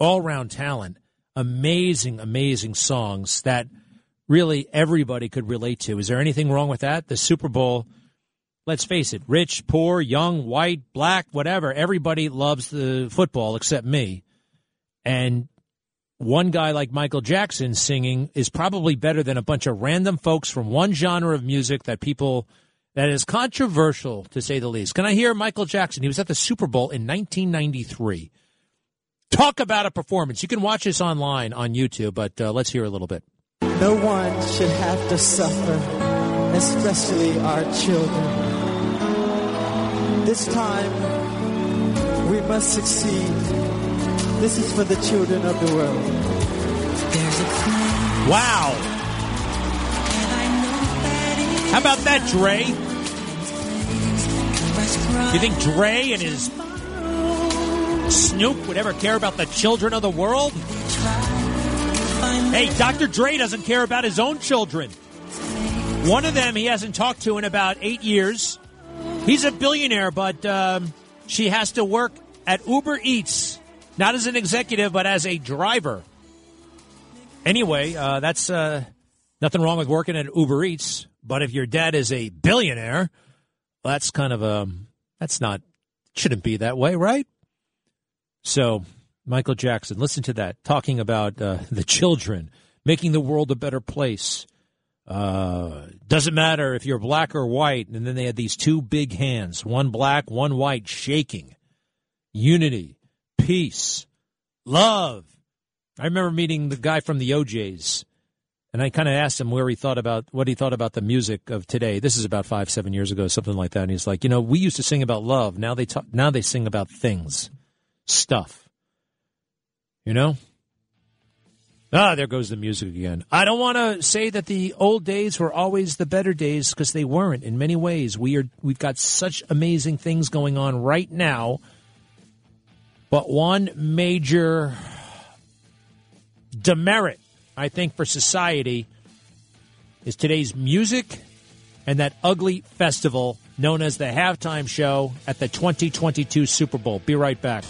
all round talent, amazing, amazing songs that really everybody could relate to. Is there anything wrong with that? The Super Bowl, let's face it, rich, poor, young, white, black, whatever, everybody loves the football except me. And one guy like Michael Jackson singing is probably better than a bunch of random folks from one genre of music that people that is controversial to say the least. Can I hear Michael Jackson? He was at the Super Bowl in 1993. Talk about a performance. You can watch this online on YouTube, but uh, let's hear a little bit. No one should have to suffer, especially our children. This time, we must succeed. This is for the children of the world. Wow. How about that, Dre? You think Dre and his Snoop would ever care about the children of the world? Hey, Dr. Dre doesn't care about his own children. One of them he hasn't talked to in about eight years. He's a billionaire, but um, she has to work at Uber Eats, not as an executive, but as a driver. Anyway, uh, that's uh, nothing wrong with working at Uber Eats. But if your dad is a billionaire, that's kind of a that's not shouldn't be that way, right? So, Michael Jackson, listen to that talking about uh, the children making the world a better place. Uh, doesn't matter if you're black or white. And then they had these two big hands, one black, one white, shaking. Unity, peace, love. I remember meeting the guy from the O'Jays, and I kind of asked him where he thought about what he thought about the music of today. This is about five, seven years ago, something like that. And he's like, you know, we used to sing about love. Now they talk, now they sing about things, stuff. You know. Ah, there goes the music again. I don't want to say that the old days were always the better days because they weren't. In many ways, we are we've got such amazing things going on right now. But one major demerit I think, for society is today's music and that ugly festival known as the halftime show at the 2022 Super Bowl. Be right back.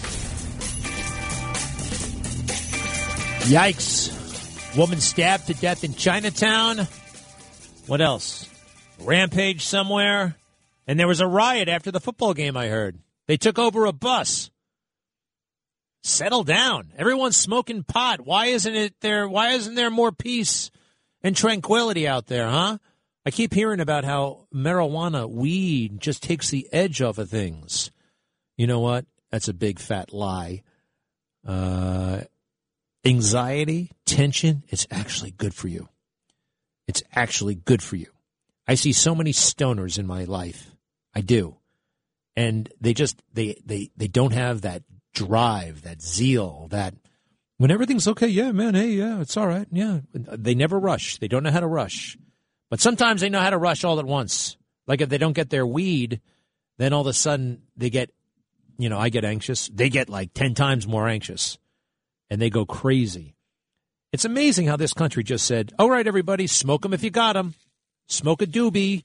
Yikes. Woman stabbed to death in Chinatown. What else? Rampage somewhere. And there was a riot after the football game, I heard. They took over a bus settle down. Everyone's smoking pot. Why isn't it there? Why isn't there more peace and tranquility out there, huh? I keep hearing about how marijuana, weed, just takes the edge off of things. You know what? That's a big fat lie. Uh, anxiety, tension, it's actually good for you. It's actually good for you. I see so many stoners in my life. I do. And they just they they they don't have that drive, that zeal, that when everything's okay, yeah, man, hey, yeah, it's all right. Yeah. They never rush. They don't know how to rush. But sometimes they know how to rush all at once. Like if they don't get their weed, then all of a sudden they get, you know, I get anxious. They get like 10 times more anxious and they go crazy. It's amazing how this country just said, all right, everybody, smoke them if you got them. Smoke a doobie.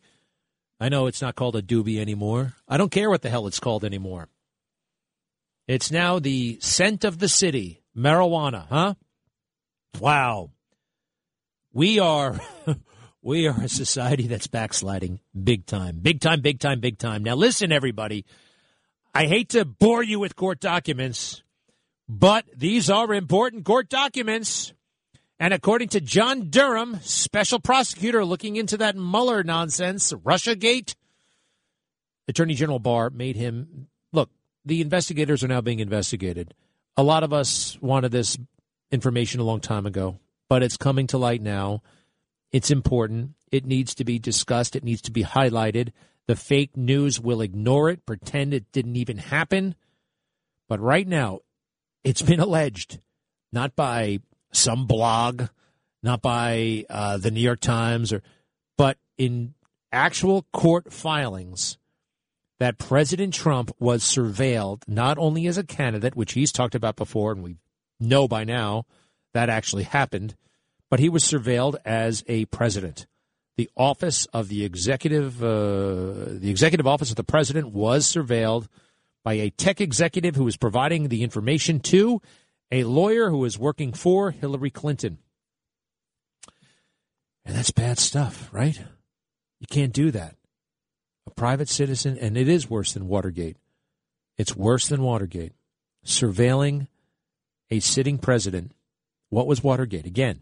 I know it's not called a doobie anymore. I don't care what the hell it's called anymore. It's now the scent of the city, marijuana, huh? Wow. We are we are a society that's backsliding big time. Big time, big time, big time. Now listen everybody. I hate to bore you with court documents, but these are important court documents. And according to John Durham, special prosecutor looking into that Mueller nonsense, Russia Gate, Attorney General Barr made him the investigators are now being investigated. A lot of us wanted this information a long time ago, but it's coming to light now. It's important. It needs to be discussed. It needs to be highlighted. The fake news will ignore it, pretend it didn't even happen. But right now, it's been alleged, not by some blog, not by uh, the New York Times, or but in actual court filings that President Trump was surveilled not only as a candidate, which he's talked about before, and we know by now that actually happened, but he was surveilled as a president. The office of the executive, uh, the executive office of the president was surveilled by a tech executive who was providing the information to a lawyer who was working for Hillary Clinton. And that's bad stuff, right? You can't do that. A private citizen, and it is worse than Watergate. It's worse than Watergate. Surveilling a sitting president. What was Watergate? Again,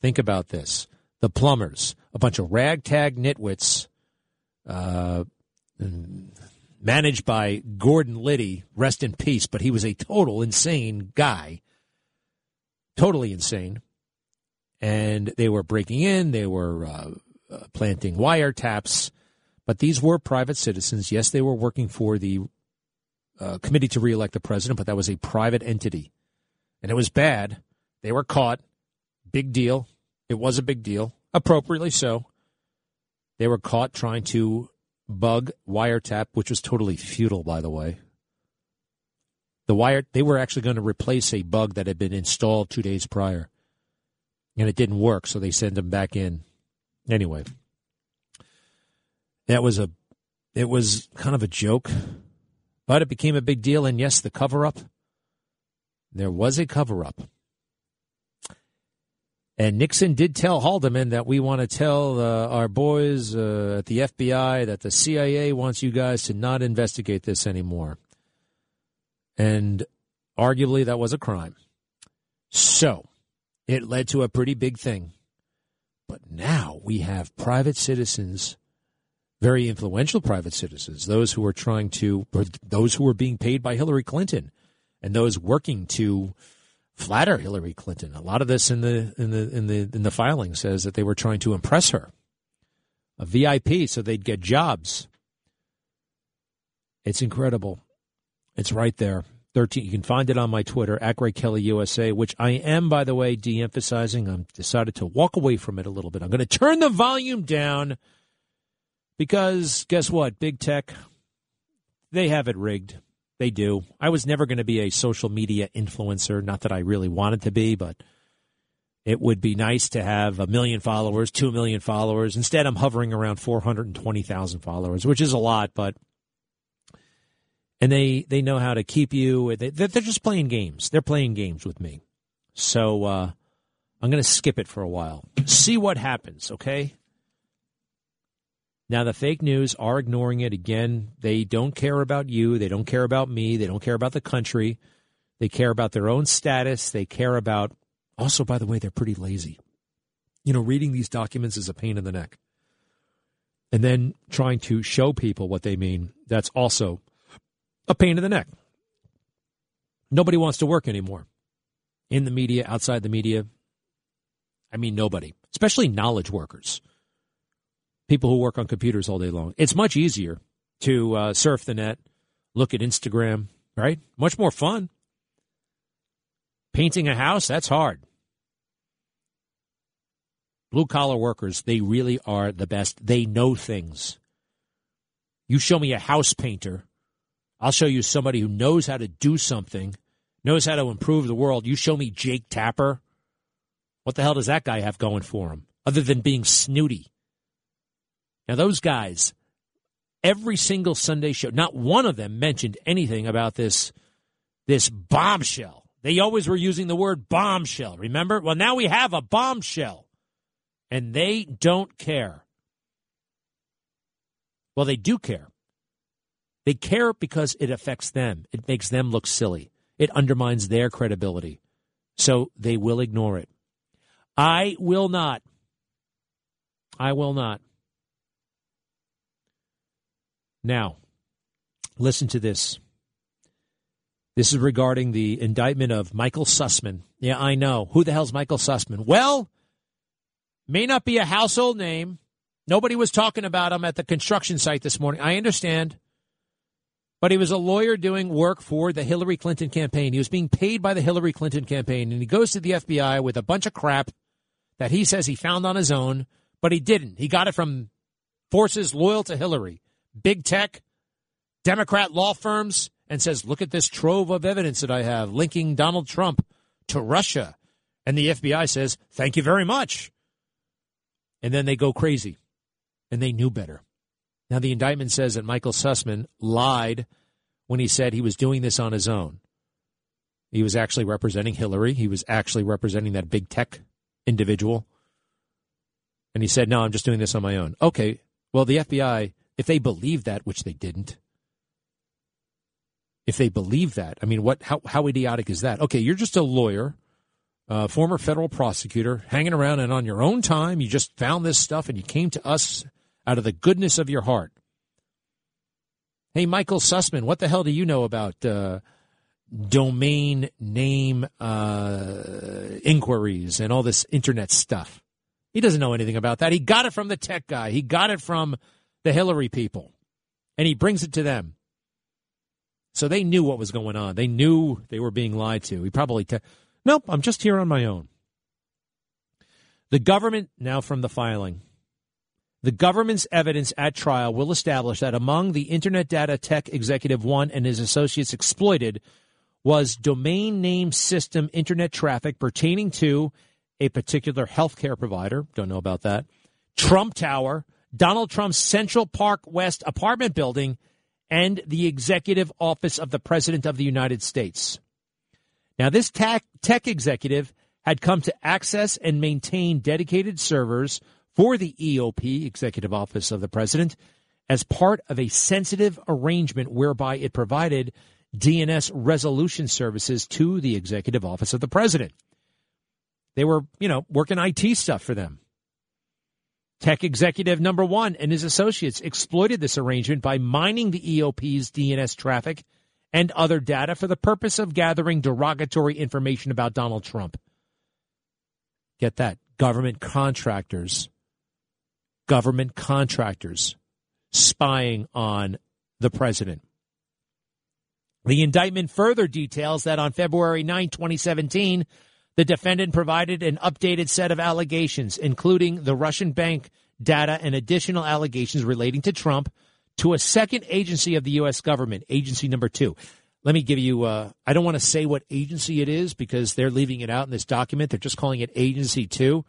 think about this. The plumbers, a bunch of ragtag nitwits, uh, managed by Gordon Liddy, rest in peace, but he was a total insane guy. Totally insane. And they were breaking in, they were uh, uh, planting wiretaps, but these were private citizens. Yes, they were working for the uh, committee to reelect the president, but that was a private entity. And it was bad. They were caught. Big deal. It was a big deal, appropriately so. They were caught trying to bug wiretap, which was totally futile, by the way. The wire they were actually going to replace a bug that had been installed two days prior, and it didn't work, so they sent them back in. Anyway, that was a it was kind of a joke, but it became a big deal. And yes, the cover up. There was a cover up. And Nixon did tell Haldeman that we want to tell uh, our boys uh, at the FBI that the CIA wants you guys to not investigate this anymore. And arguably, that was a crime. So it led to a pretty big thing. But now we have private citizens, very influential private citizens, those who are trying to, those who are being paid by Hillary Clinton, and those working to flatter Hillary Clinton. A lot of this in the in the in the in the filing says that they were trying to impress her, a VIP, so they'd get jobs. It's incredible. It's right there. 13. You can find it on my Twitter, at Greg Kelly USA, which I am, by the way, de emphasizing. I've decided to walk away from it a little bit. I'm going to turn the volume down because guess what? Big tech, they have it rigged. They do. I was never going to be a social media influencer. Not that I really wanted to be, but it would be nice to have a million followers, two million followers. Instead, I'm hovering around 420,000 followers, which is a lot, but. And they, they know how to keep you. They, they're just playing games. They're playing games with me. So uh, I'm going to skip it for a while. See what happens, okay? Now, the fake news are ignoring it. Again, they don't care about you. They don't care about me. They don't care about the country. They care about their own status. They care about, also, by the way, they're pretty lazy. You know, reading these documents is a pain in the neck. And then trying to show people what they mean, that's also a pain in the neck. Nobody wants to work anymore in the media, outside the media. I mean, nobody, especially knowledge workers people who work on computers all day long. It's much easier to uh, surf the net, look at Instagram, right? Much more fun. Painting a house, that's hard. Blue collar workers, they really are the best. They know things. You show me a house painter, I'll show you somebody who knows how to do something, knows how to improve the world. You show me Jake Tapper. What the hell does that guy have going for him other than being snooty? Now, those guys, every single Sunday show, not one of them mentioned anything about this, this bombshell. They always were using the word bombshell, remember? Well, now we have a bombshell, and they don't care. Well, they do care. They care because it affects them. It makes them look silly. It undermines their credibility. So they will ignore it. I will not. I will not. Now, listen to this. This is regarding the indictment of Michael Sussmann. Yeah, I know. Who the hell's Michael Sussmann? Well, may not be a household name. Nobody was talking about him at the construction site this morning. I understand. but he was a lawyer doing work for the Hillary Clinton campaign. He was being paid by the Hillary Clinton campaign, and he goes to the FBI with a bunch of crap that he says he found on his own, but he didn't. He got it from forces loyal to Hillary, big tech, Democrat law firms, and says, Look at this trove of evidence that I have linking Donald Trump to Russia. And the FBI says, Thank you very much. And then they go crazy, and they knew better. Now, the indictment says that Michael Sussmann lied when he said he was doing this on his own. He was actually representing Hillary. He was actually representing that big tech individual. And he said, No, I'm just doing this on my own. Okay. Well, the FBI, if they believe that, which they didn't, if they believe that, I mean, what? How, how idiotic is that? Okay, you're just a lawyer, uh, former federal prosecutor, hanging around, and on your own time, you just found this stuff and you came to us out of the goodness of your heart. Hey, Michael Sussmann, what the hell do you know about uh, domain name uh, inquiries and all this internet stuff? He doesn't know anything about that. He got it from the tech guy. He got it from the Hillary people, and he brings it to them. So they knew what was going on. They knew they were being lied to. He probably, te- nope, I'm just here on my own. The government, now from the filing, the government's evidence at trial will establish that among the Internet Data Tech Executive One and his associates exploited was domain name system internet traffic pertaining to a particular healthcare provider. Don't know about that. Trump Tower, Donald Trump's Central Park West apartment building, and the executive office of the President of the United States. Now, this tech, tech executive had come to access and maintain dedicated servers for the EOP, Executive Office of the President, as part of a sensitive arrangement whereby it provided DNS resolution services to the Executive Office of the President. They were, you know, working IT stuff for them. Tech executive number one and his associates exploited this arrangement by mining the EOP's DNS traffic and other data for the purpose of gathering derogatory information about Donald Trump. Get that. Government contractors government contractors spying on the president. The indictment further details that on February 9, 2017, the defendant provided an updated set of allegations, including the Russian bank data and additional allegations relating to Trump, to a second agency of the U.S. government, agency number two. Let me give you, uh, I don't want to say what agency it is because they're leaving it out in this document. They're just calling it agency two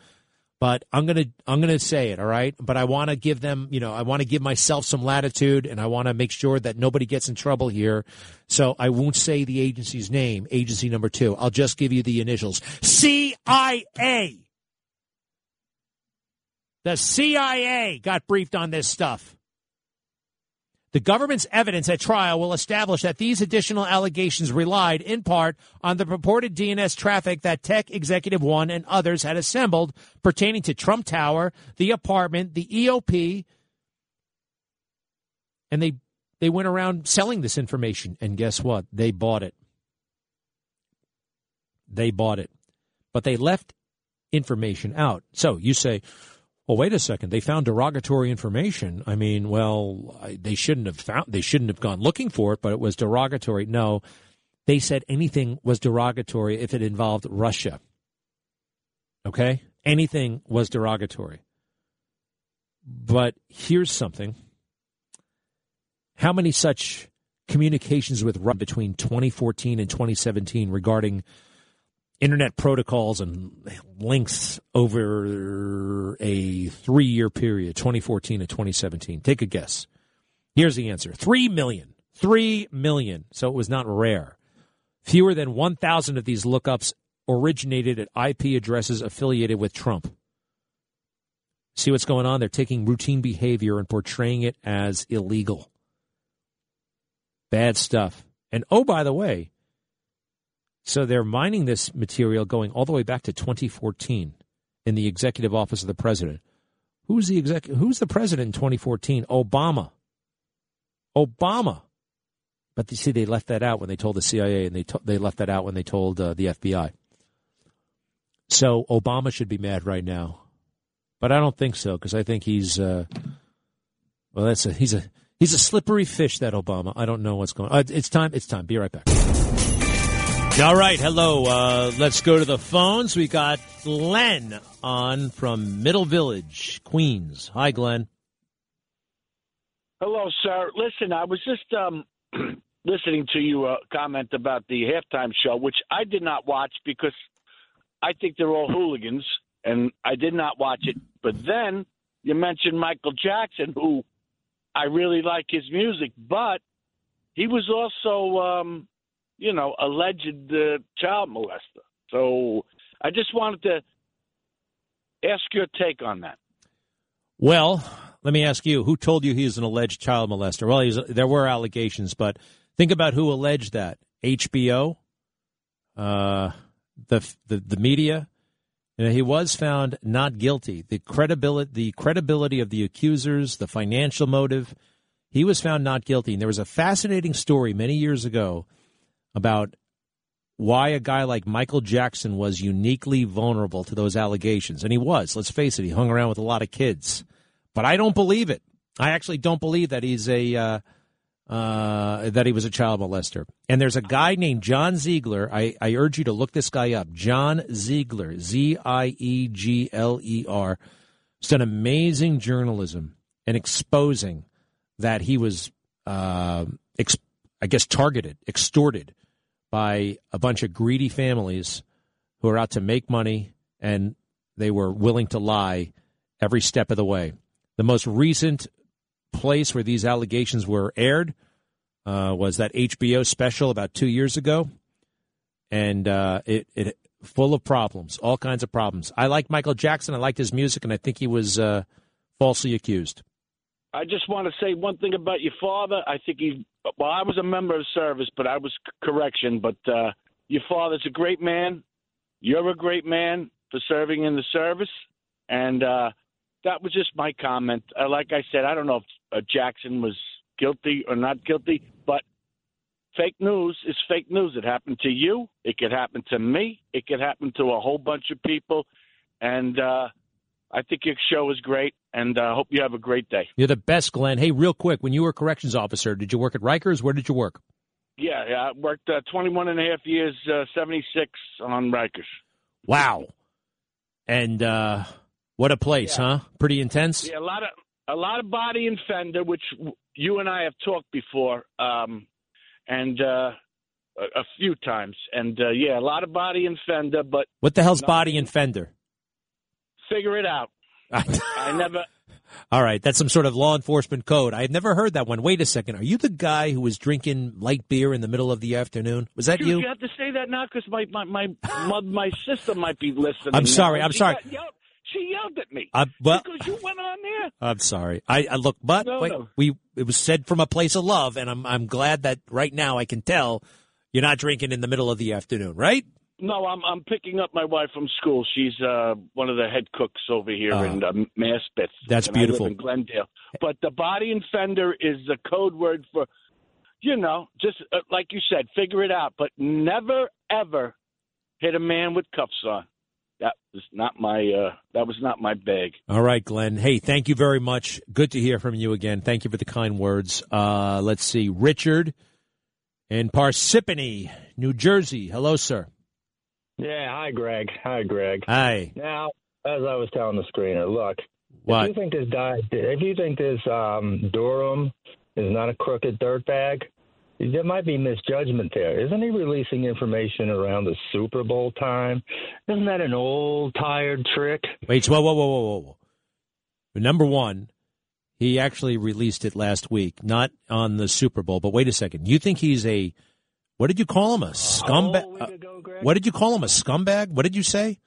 but I'm gonna I'm gonna say it, all right. But I want to give them, you know, I want to give myself some latitude, and I want to make sure that nobody gets in trouble here. So I won't say the agency's name, agency number two. I'll just give you the initials: CIA. The CIA got briefed on this stuff. The government's evidence at trial will establish that these additional allegations relied in part on the purported DNS traffic that Tech Executive One and others had assembled pertaining to Trump Tower, the apartment, the EOP, and they they went around selling this information and guess what? They bought it. They bought it. But they left information out. So you say, well, wait a second. They found derogatory information. I mean, well, they shouldn't have found. They shouldn't have gone looking for it, but it was derogatory. No, they said anything was derogatory if it involved Russia. Okay, anything was derogatory. But here's something. How many such communications with Russia between 2014 and 2017 regarding internet protocols and links over a three year period, 2014 to 2017? Take a guess. Here's the answer 3 million. 3 million. So it was not rare. Fewer than 1,000 of these lookups originated at IP addresses affiliated with Trump. See what's going on? They're taking routine behavior and portraying it as illegal. Bad stuff. And oh, by the way, so they're mining this material going all the way back to 2014 in the executive office of the president. Who's the exec- Who's the president in 2014? Obama. Obama. But you see, they left that out when they told the CIA, and they to- they left that out when they told uh, the FBI. So Obama should be mad right now, but I don't think so because I think he's uh, well. That's a he's a He's a slippery fish, that Obama. I don't know what's going on. Uh, it's time. It's time. Be right back. All right. Hello. Uh, let's go to the phones. We got Glenn on from Middle Village, Queens. Hi, Glenn. Hello, sir. Listen, I was just um, listening to you uh, comment about the halftime show, which I did not watch because I think they're all hooligans, and I did not watch it. But then you mentioned Michael Jackson, who I really like his music, but he was also, um, you know, alleged uh, child molester. So I just wanted to ask your take on that. Well, let me ask you: Who told you he's an alleged child molester? Well, there were allegations, but think about who alleged that: HBO, uh, the the the media. You know, he was found not guilty. The credibility, the credibility of the accusers, the financial motive, he was found not guilty. And there was a fascinating story many years ago about why a guy like Michael Jackson was uniquely vulnerable to those allegations. And he was. Let's face it, he hung around with a lot of kids. But I don't believe it. I actually don't believe that he's a uh, uh, that he was a child molester. And there's a guy named John Ziegler. I, I urge you to look this guy up. John Ziegler, Z I E G L E R. He's done amazing journalism and exposing that he was, uh, I guess, targeted, extorted by a bunch of greedy families who are out to make money and they were willing to lie every step of the way. The most recent place where these allegations were aired uh, was that HBO special about two years ago, and uh, it it full of problems, all kinds of problems. I like Michael Jackson. I liked his music, and I think he was uh, falsely accused. I just want to say one thing about your father. I think he. Well, I was a member of service, but I was correction. But uh, your father's a great man. You're a great man for serving in the service, and uh, that was just my comment. Uh, like I said, I don't know if uh, Jackson was guilty or not guilty, but fake news is fake news. It happened to you. It could happen to me. It could happen to a whole bunch of people. And uh, I think your show is great, and I uh, hope you have a great day. You're the best, Glenn. Hey, real quick, when you were a corrections officer, did you work at Rikers? Where did you work? Yeah, yeah I worked uh, 21 and a half years, uh, 76 on Rikers. Wow. And uh, what a place, yeah. huh? Pretty intense. Yeah, a lot of a lot of body and fender, which you and I have talked before, um, and uh, a, a, few times, and uh, yeah, a lot of body and fender. But what the hell's body and fender? Figure it out. I never. All right, that's some sort of law enforcement code. I had never heard that one. Wait a second. Are you the guy who was drinking light beer in the middle of the afternoon? Was that Dude, you? You have to say that now because my my my, my my sister might be listening. I'm sorry. Now. I'm sorry. Got, she yelled at me. Uh, well, because you went on there. I'm sorry. I, I look, but no, wait, no. we it was said from a place of love, and I'm I'm glad that right now I can tell you're not drinking in the middle of the afternoon, right? No, I'm I'm picking up my wife from school. She's uh, one of the head cooks over here Oh. in uh, Maspeth. That's and I live beautiful. in Glendale. But the body and fender is the code word for, you know, just uh, like you said, figure it out. But never ever hit a man with cuffs on. That was not my uh, that was not my bag. All right, Glenn. Hey, thank you very much. Good to hear from you again. Thank you for the kind words. Uh, let's see, Richard in Parsippany, New Jersey. Hello, sir. Yeah, hi Greg. Hi Greg. Hi. Now, as I was telling the screener, look, What? if you think this guy, if you think this um, Durham is not a crooked dirtbag, there might be misjudgment there. Isn't he releasing information around the Super Bowl time? Isn't that an old tired trick? Wait, whoa, whoa, whoa, whoa, whoa, whoa. Number one, he actually released it last week, not on the Super Bowl. But wait a second. You think he's a what did you call him? A scumbag? whole ago, what did you call him? A scumbag? What did you say?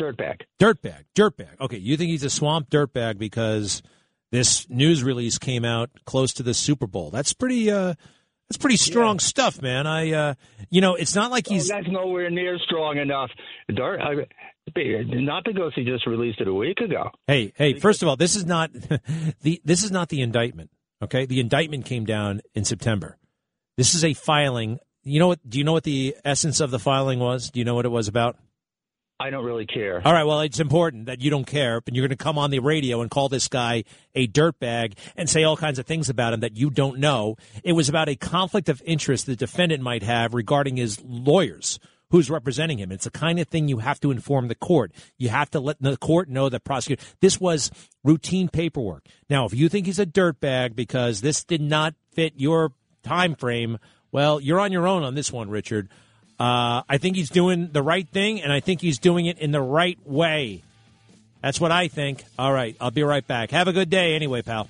Dirtbag. Dirtbag. Dirtbag. Okay, you think he's a swamp dirtbag because this news release came out close to the Super Bowl. That's pretty. uh That's pretty strong stuff, man. I, uh you know, it's not like he's. oh, that's nowhere near strong enough. Dirt, I, not because he just released it a week ago. Hey, hey! First of all, this is not the this is not the indictment. Okay, the indictment came down in September. This is a filing. You know what? Do you know what the essence of the filing was? Do you know what it was about? I don't really care. All right, well, it's important that you don't care, but you're going to come on the radio and call this guy a dirtbag and say all kinds of things about him that you don't know. It was about a conflict of interest the defendant might have regarding his lawyers who's representing him. It's the kind of thing you have to inform the court. You have to let the court know that prosecutor. This was routine paperwork. Now, if you think he's a dirtbag because this did not fit your time frame, well, you're on your own on this one, Richard. Uh, I think he's doing the right thing, and I think he's doing it in the right way. That's what I think. All right, I'll be right back. Have a good day, anyway, pal.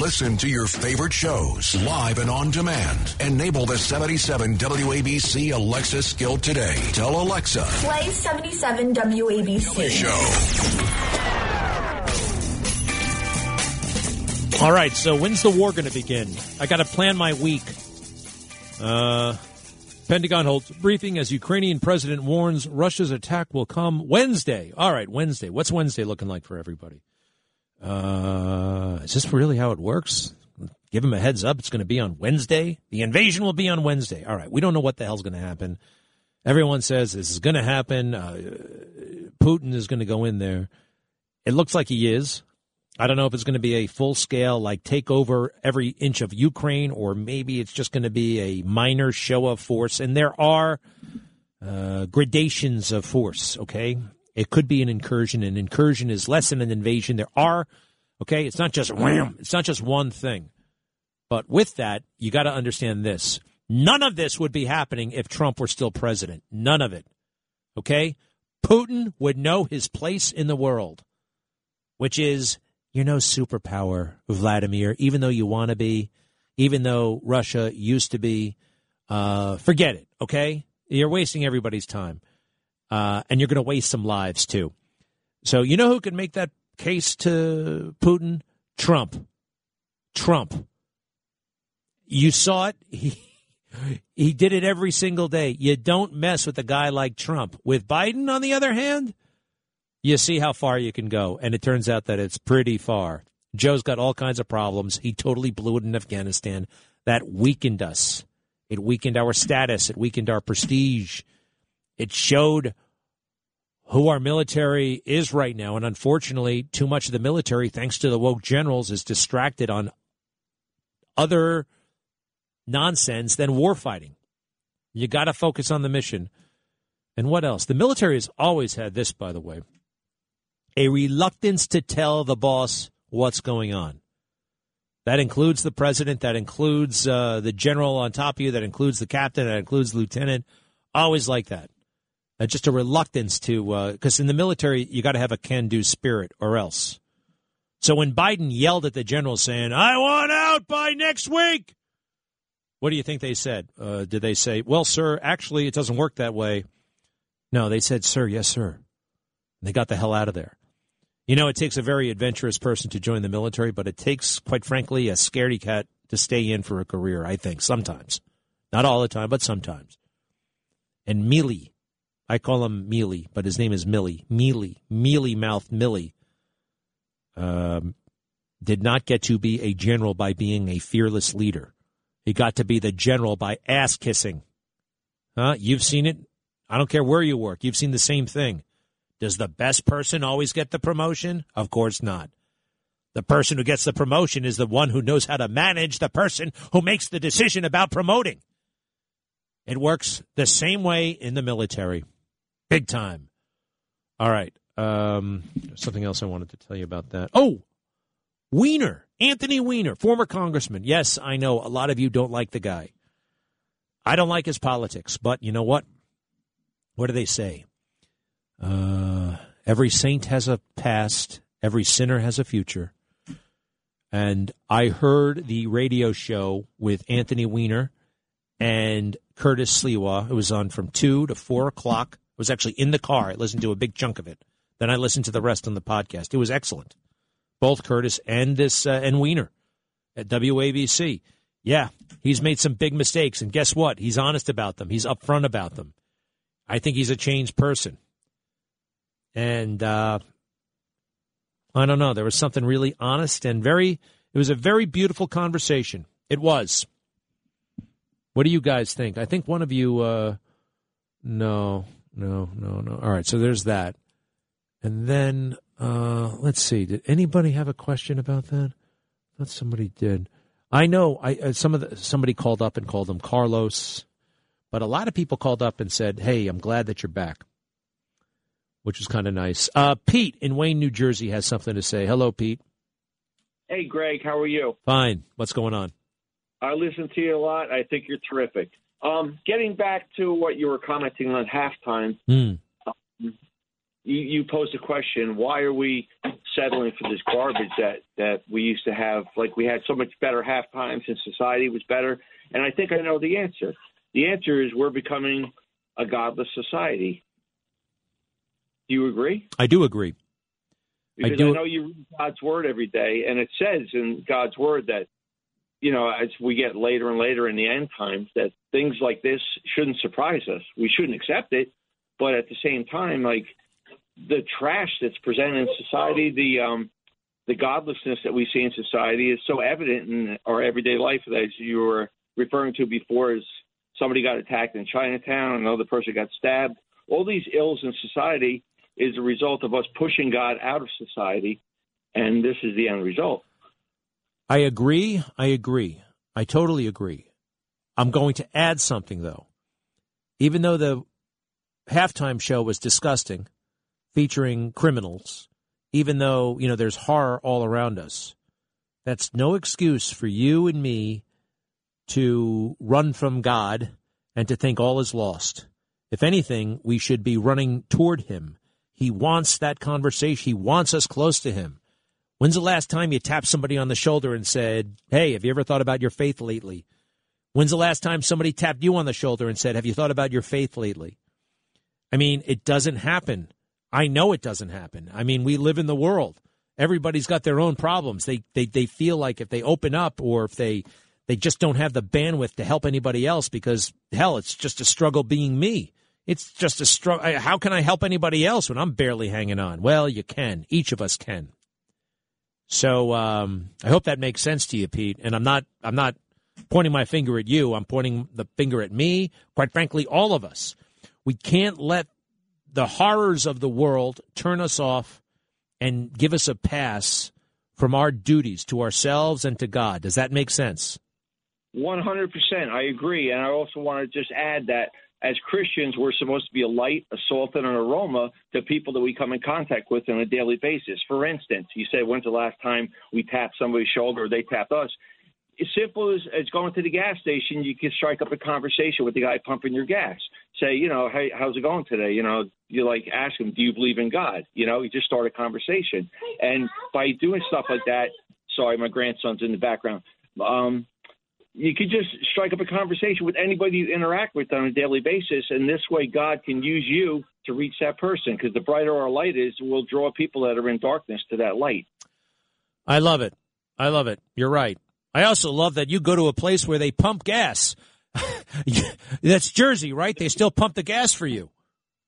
Listen to your favorite shows live and on demand. Enable the 77 WABC Alexa skill today. Tell Alexa. Play 77 WABC. Show. All right, so when's the war going to begin? I got to plan my week. Uh, Pentagon holds briefing as Ukrainian president warns Russia's attack will come Wednesday. All right, Wednesday. What's Wednesday looking like for everybody? Uh, is this really how it works? Give him a heads up. It's going to be on Wednesday. The invasion will be on Wednesday. All right. We don't know what the hell's going to happen. Everyone says this is going to happen. Uh, Putin is going to go in there. It looks like he is. I don't know if it's going to be a full scale, like take over every inch of Ukraine, or maybe it's just going to be a minor show of force. And there are uh, gradations of force, okay? It could be an incursion. An incursion is less than an invasion. There are, okay, it's not just wham, it's not just one thing. But with that, you got to understand this. None of this would be happening if Trump were still president. None of it. Okay? Putin would know his place in the world, which is you're no superpower, Vladimir, even though you want to be, even though Russia used to be. Uh, forget it, okay? You're wasting everybody's time uh, and you're going to waste some lives too. So you know who can make that case to Putin? Trump. Trump. You saw it. He he did it every single day. You don't mess with a guy like Trump. With Biden, on the other hand, you see how far you can go, and it turns out that it's pretty far. Joe's got all kinds of problems. He totally blew it in Afghanistan. That weakened us. It weakened our status. It weakened our prestige. It showed who our military is right now. And unfortunately, too much of the military, thanks to the woke generals, is distracted on other nonsense than war fighting. You got to focus on the mission. And what else? The military has always had this, by the way a reluctance to tell the boss what's going on. That includes the president, that includes uh, the general on top of you, that includes the captain, that includes the lieutenant. Always like that uh, just a reluctance to, because uh, in the military, you got to have a can do spirit or else. So when Biden yelled at the general saying, I want out by next week, what do you think they said? Uh, did they say, well, sir, actually, it doesn't work that way? No, they said, sir, yes, sir. And they got the hell out of there. You know, it takes a very adventurous person to join the military, but it takes, quite frankly, a scaredy cat to stay in for a career, I think, sometimes. Not all the time, but sometimes. And Milley, I call him Mealy, but his name is Milley. Mealy, mealy mouthed Milley, um, did not get to be a general by being a fearless leader. He got to be the general by ass kissing. Huh? You've seen it. I don't care where you work. You've seen the same thing. Does the best person always get the promotion? Of course not. The person who gets the promotion is the one who knows how to manage the person who makes the decision about promoting. It works the same way in the military. Big time. All right. Um, something else I wanted to tell you about that. Oh, Weiner, Anthony Weiner, former congressman. Yes, I know a lot of you don't like the guy. I don't like his politics, but you know what? What do they say? Uh, every saint has a past, every sinner has a future. And I heard the radio show with Anthony Weiner and Curtis Sliwa. It was on from 2 to 4 o'clock It was actually in the car. I listened to a big chunk of it. Then I listened to the rest on the podcast. It was excellent. Both Curtis and this uh, and Weiner at WABC. Yeah, he's made some big mistakes, and guess what? He's honest about them. He's upfront about them. I think he's a changed person. And uh, I don't know. There was something really honest and very. It was a very beautiful conversation. It was. What do you guys think? I think one of you. Uh, no, no, no, no. All right, so there's that. And then uh, let's see. Did anybody have a question about that? I thought somebody did. I know. I uh, some of the, somebody called up and called him Carlos, but a lot of people called up and said, "Hey, I'm glad that you're back," which is kind of nice. Uh, Pete in Wayne, New Jersey, has something to say. Hello, Pete. Hey, Greg. How are you? Fine. What's going on? I listen to you a lot. I think you're terrific. Um, getting back to what you were commenting on halftime, Mm. um, you, you posed a question: Why are we settling for this garbage that that we used to have? Like we had so much better half times, and society was better. And I think I know the answer. The answer is we're becoming a godless society. Do you agree? I do agree. Because I, do- know you read God's word every day, and it says in God's word that you know as we get later and later in the end times that things like this shouldn't surprise us. We shouldn't accept it, but at the same time, like the trash that's presented in society, the um, the godlessness that we see in society is so evident in our everyday life that as you were referring to before, as somebody got attacked in Chinatown, another person got stabbed. All these ills in society is a result of us pushing God out of society, and this is the end result. I agree. I agree. I totally agree. I'm going to add something though. Even though the halftime show was disgusting, featuring criminals, even though, you know, there's horror all around us, that's no excuse for you and me to run from God and to think all is lost. If anything, we should be running toward Him. He wants that conversation. He wants us close to Him. When's the last time you tapped somebody on the shoulder and said, Hey, have you ever thought about your faith lately? When's the last time somebody tapped you on the shoulder and said, Have you thought about your faith lately? I mean, it doesn't happen. I know it doesn't happen. I mean, we live in the world. Everybody's got their own problems. They they they feel like if they open up or if they they just don't have the bandwidth to help anybody else because hell, it's just a struggle being me. It's just a struggle. How can I help anybody else when I'm barely hanging on? Well, you can. Each of us can. So um, I hope that makes sense to you, Pete. And I'm not I'm not pointing my finger at you. I'm pointing the finger at me. Quite frankly, all of us. We can't let the horrors of the world turn us off and give us a pass from our duties to ourselves and to God. Does that make sense? 100%. I agree. And I also want to just add that as Christians, we're supposed to be a light, a salt, and an aroma to people that we come in contact with on a daily basis. For instance, you say, when's the last time we tapped somebody's shoulder or they tapped us? As simple as, as going to the gas station, you can strike up a conversation with the guy pumping your gas. Say, you know, hey, how's it going today? You know, you like ask him, do you believe in God? You know, you just start a conversation. And by doing stuff like that, sorry, my grandson's in the background. Um, you could just strike up a conversation with anybody you interact with on a daily basis, and this way God can use you to reach that person. Because the brighter our light is, we'll draw people that are in darkness to that light. I love it. I love it. You're right. I also love that you go to a place where they pump gas. That's Jersey, right? They still pump the gas for you.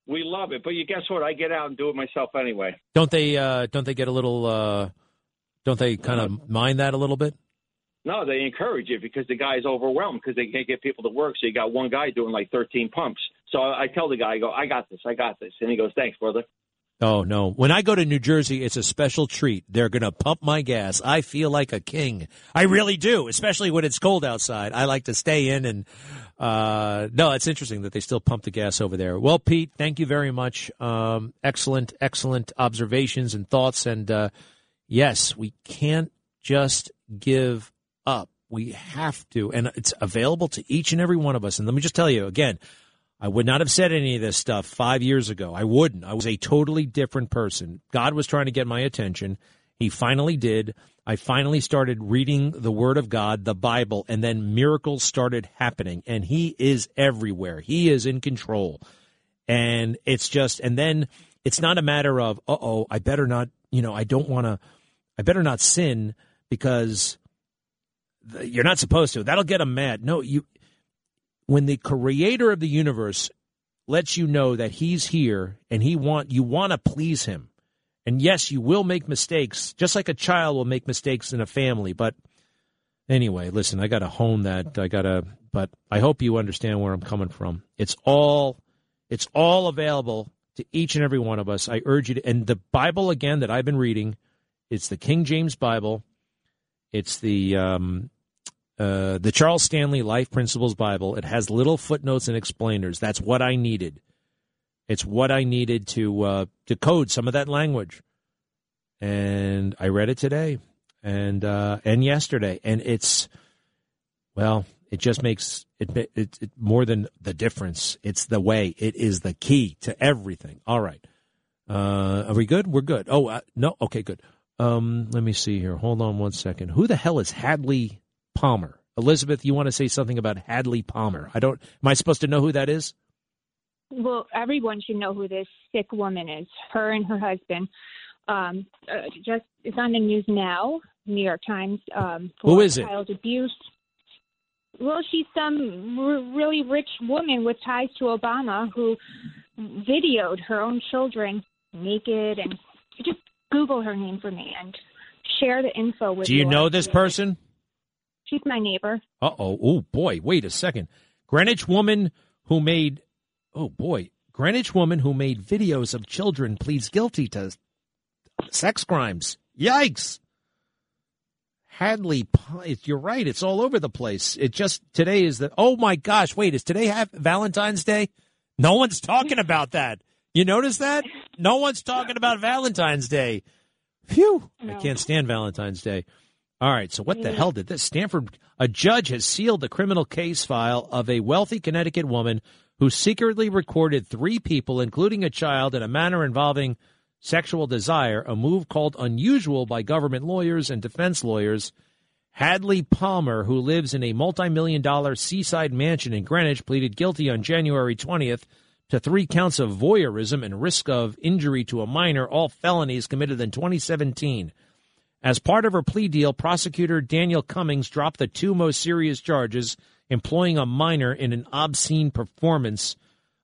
We love it, but you guess what? I get out and do it myself anyway. Don't they? Uh, don't they get a little? Uh, don't they kind of mind that a little bit? No, they encourage it because the guy's overwhelmed because they can't get people to work. So you got one guy doing like 13 pumps. So I tell the guy, I go, I got this, I got this, and he goes, thanks, brother. Oh no! When I go to New Jersey, it's a special treat. They're going to pump my gas. I feel like a king. I really do, especially when it's cold outside. I like to stay in and. Uh, no, it's interesting that they still pump the gas over there. Well, Pete, thank you very much. Um, excellent, excellent observations and thoughts. And uh, yes, we can't just give up. We have to, and it's available to each and every one of us. And let me just tell you again, I would not have said any of this stuff five years ago. I wouldn't. I was a totally different person. God was trying to get my attention. He finally did. I finally started reading the Word of God, the Bible, and then miracles started happening. And He is everywhere. He is in control. And it's just, and then it's not a matter of, uh oh, I better not, you know, I don't want to, I better not sin because you're not supposed to. That'll get them mad. No, you, when the creator of the universe lets you know that he's here and he want you want to please him and yes you will make mistakes just like a child will make mistakes in a family but anyway listen i got to hone that i got to but i hope you understand where i'm coming from it's all It's all available to each and every one of us. I urge you to, and the Bible again that I've been reading, it's the King James Bible. It's the um, uh, the Charles Stanley Life Principles Bible. It has little footnotes and explainers. That's what I needed. It's what I needed to uh, to code some of that language, and I read it today and uh, and yesterday, and it's well, it just makes it, it, it more than the difference. It's the way. It is the key to everything. All right, uh, are we good? We're good. Oh uh, no, okay, good. Um, let me see here. Hold on one second. Who the hell is Hadley Palmer? Elizabeth, you want to say something about Hadley Palmer? I don't. Am I supposed to know who that is? Well, everyone should know who this sick woman is. Her and her husband. Um, uh, just it's on the news now. New York Times. Um, for Who is it? Child abuse. Well, she's some r- really rich woman with ties to Obama who videoed her own children naked, and just Google her name for me and share the info with. Do you know this person? She's my neighbor. Uh oh. Oh boy. Wait a second. Greenwich woman who made. Oh boy. Greenwich woman who made videos of children pleads guilty to sex crimes. Yikes. Hadley, you're right. It's all over the place. It just today is the. Oh my gosh! Wait, is today have Valentine's Day? No one's talking about that. You notice that? No one's talking about Valentine's Day. Phew! I can't stand Valentine's Day. All right, so what the hell did this? Stamford, a judge has sealed the criminal case file of a wealthy Connecticut woman who secretly recorded three people, including a child, in a manner involving sexual desire, a move called unusual by government lawyers and defense lawyers. Hadley Palmer, who lives in a multi million dollar seaside mansion in Greenwich, pleaded guilty on January 20th to three counts of voyeurism and risk of injury to a minor, all felonies committed in 2017. As part of her plea deal, prosecutor Daniel Cummings dropped the two most serious charges employing a minor in an obscene performance,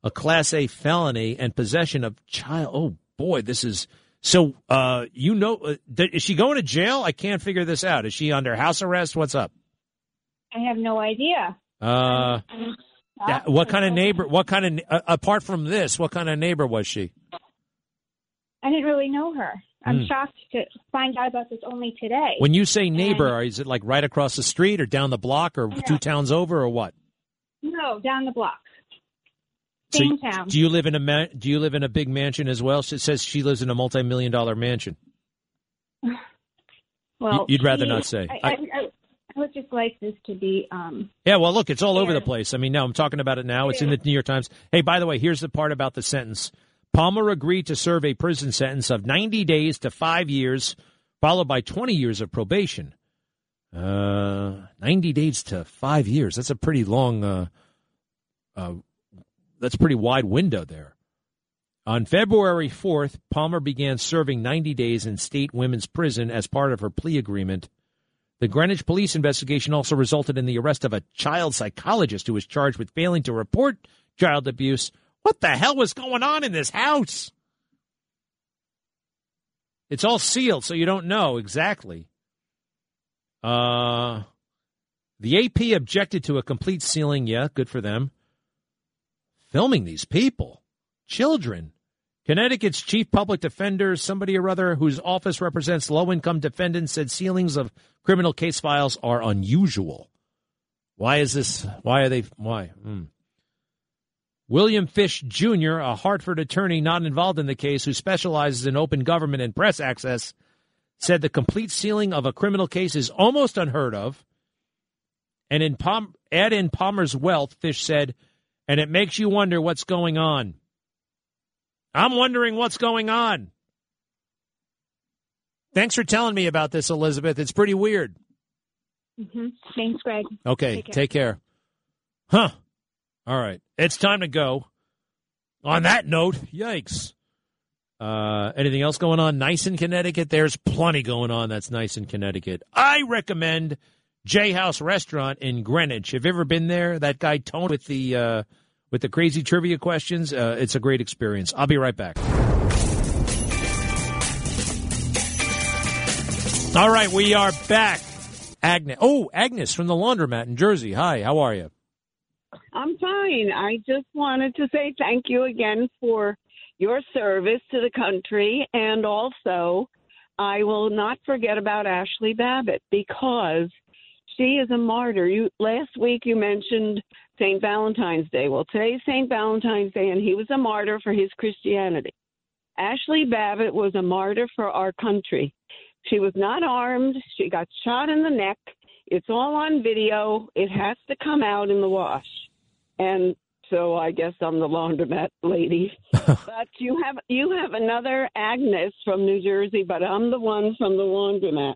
a Class A felony, and possession of child. Oh, boy, this is. So, uh, you know, uh, is she going to jail? I can't figure this out. Is she under house arrest? What's up? I have no idea. Uh, yeah, what kind of neighbor? What kind of, uh, apart from this, what kind of neighbor was she? I didn't really know her. I'm Hmm. shocked to find out about this only today. When you say neighbor, is it like right across the street or down the block or two towns over or what? no, down the block. Same you- town. Do you live in a ma- do you live in a big mansion as well? It says she lives in a multi-million dollar mansion. well, you'd rather she- not say. I, I, I would just like this to be. Um, Yeah, well, look, it's all over the place. I mean, no, I'm talking about it now. It's in the New York Times. Hey, by the way, here's the part about the sentence. Palmer agreed to serve a prison sentence of 90 days to five years, followed by 20 years of probation. Uh, 90 days to five years. That's a pretty long, uh, uh, that's a pretty wide window there. On February 4th, Palmer began serving 90 days in state women's prison as part of her plea agreement. The Greenwich police investigation also resulted in the arrest of a child psychologist who was charged with failing to report child abuse. What the hell was going on in this house? It's all sealed, so you don't know exactly. Uh, the AP objected to a complete sealing. Yeah, good for them. Filming these people, children. Connecticut's chief public defender, somebody or other whose office represents low income defendants, said sealings of criminal case files are unusual. Why is this? Why are they? Why? Hmm. William Fish Jr., a Hartford attorney not involved in the case who specializes in open government and press access, said the complete sealing of a criminal case is almost unheard of. And in Palm, add in Palmer's wealth, Fish said, and it makes you wonder what's going on. I'm wondering what's going on. Thanks for telling me about this, Elizabeth. It's pretty weird. hmm Thanks, Greg. Okay, Take care. take care. Huh. All right. It's time to go. On that note, yikes. Uh, anything else going on nice in Connecticut? There's plenty going on that's nice in Connecticut. I recommend J House Restaurant in Greenwich. Have you ever been there? That guy Tone with the uh, with the crazy trivia questions. Uh, it's a great experience. I'll be right back. All right, we are back. Agnes. Oh, Agnes from the laundromat in Jersey. Hi, how are you? I'm fine. I just wanted to say thank you again for your service to the country. And also, I will not forget about Ashli Babbitt because she is a martyr. You last week you mentioned St. Valentine's Day. Well, today's St. Valentine's Day, and he was a martyr for his Christianity. Ashli Babbitt was a martyr for our country. She was not armed. She got shot in the neck. It's all on video. It has to come out in the wash. And so I guess I'm the laundromat lady. but you have you have another Agnes from New Jersey, but I'm the one from the laundromat.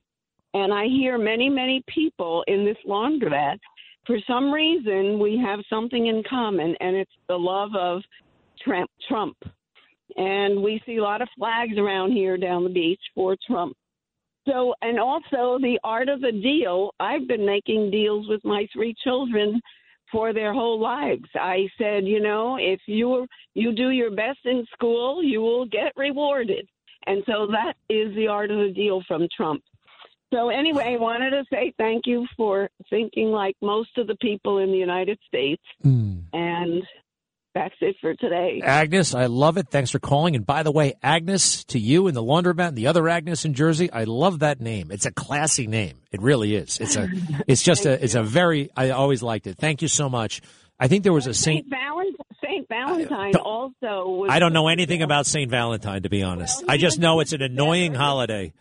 And I hear many, many people in this laundromat. For some reason, we have something in common, and it's the love of Trump. Trump. And we see a lot of flags around here down the beach for Trump. So, and also the art of the deal. I've been making deals with my three children for their whole lives. I said, you know, if you you do your best in school, you will get rewarded. And so that is the art of the deal from Trump. So anyway, I wanted to say thank you for thinking like most of the people in the United States. Mm. And that's it for today. Agnes, I love it. Thanks for calling. And by the way, Agnes, to you and the laundromat and the other Agnes in Jersey, I love that name. It's a classy name. It really is. It's a, it's just a, it's a very, I always liked it. Thank you so much. I think there was a Saint. Saint Valentine, Saint Valentine also was. I don't know anything about Saint Valentine, to be honest. I just know it's an annoying holiday.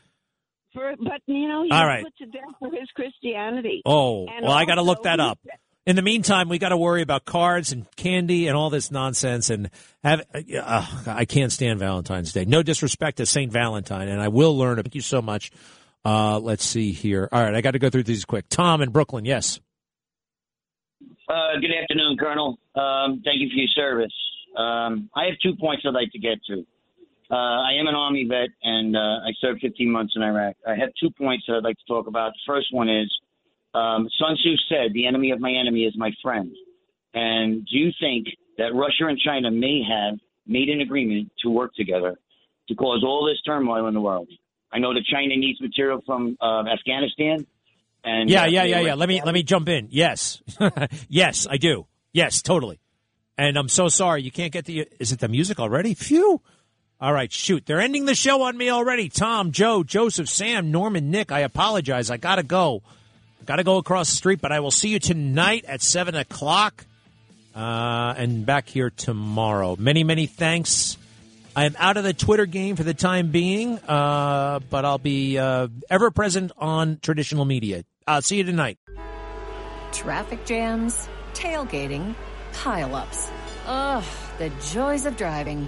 For, but you know, he All was right. put to death for his Christianity. Oh, And well, I got to look that up. In the meantime, we got to worry about cards and candy and all this nonsense. And have uh, I can't stand Valentine's Day. No disrespect to Saint Valentine, and I will learn. Thank you so much. Uh, let's see here. All right, I got to go through these quick. Tom in Brooklyn, yes. Uh, good afternoon, Colonel. Um, thank you for your service. Um, I have two points I'd like to get to. Uh, I am an Army vet, and uh, I served 15 months in Iraq. I have two points that I'd like to talk about. The first one is um, Sun Tzu said, "The enemy of my enemy is my friend." And do you think that Russia and China may have made an agreement to work together to cause all this turmoil in the world? I know that China needs material from uh, Afghanistan. And yeah, uh, yeah, yeah, yeah. Let me let me jump in. Yes, yes, I do. Yes, totally. And I'm so sorry you can't get the. Is it the music already? Phew. All right, shoot. They're ending the show on me already. Tom, Joe, Joseph, Sam, Norman, Nick. I apologize. I gotta go. Gotta go across the street, but I will see you tonight at seven o'clock. Uh, and back here tomorrow. Many, many thanks. I am out of the Twitter game for the time being, uh, but I'll be uh, ever present on traditional media. I'll see you tonight. Traffic jams, tailgating, pileups. Ugh, the joys of driving.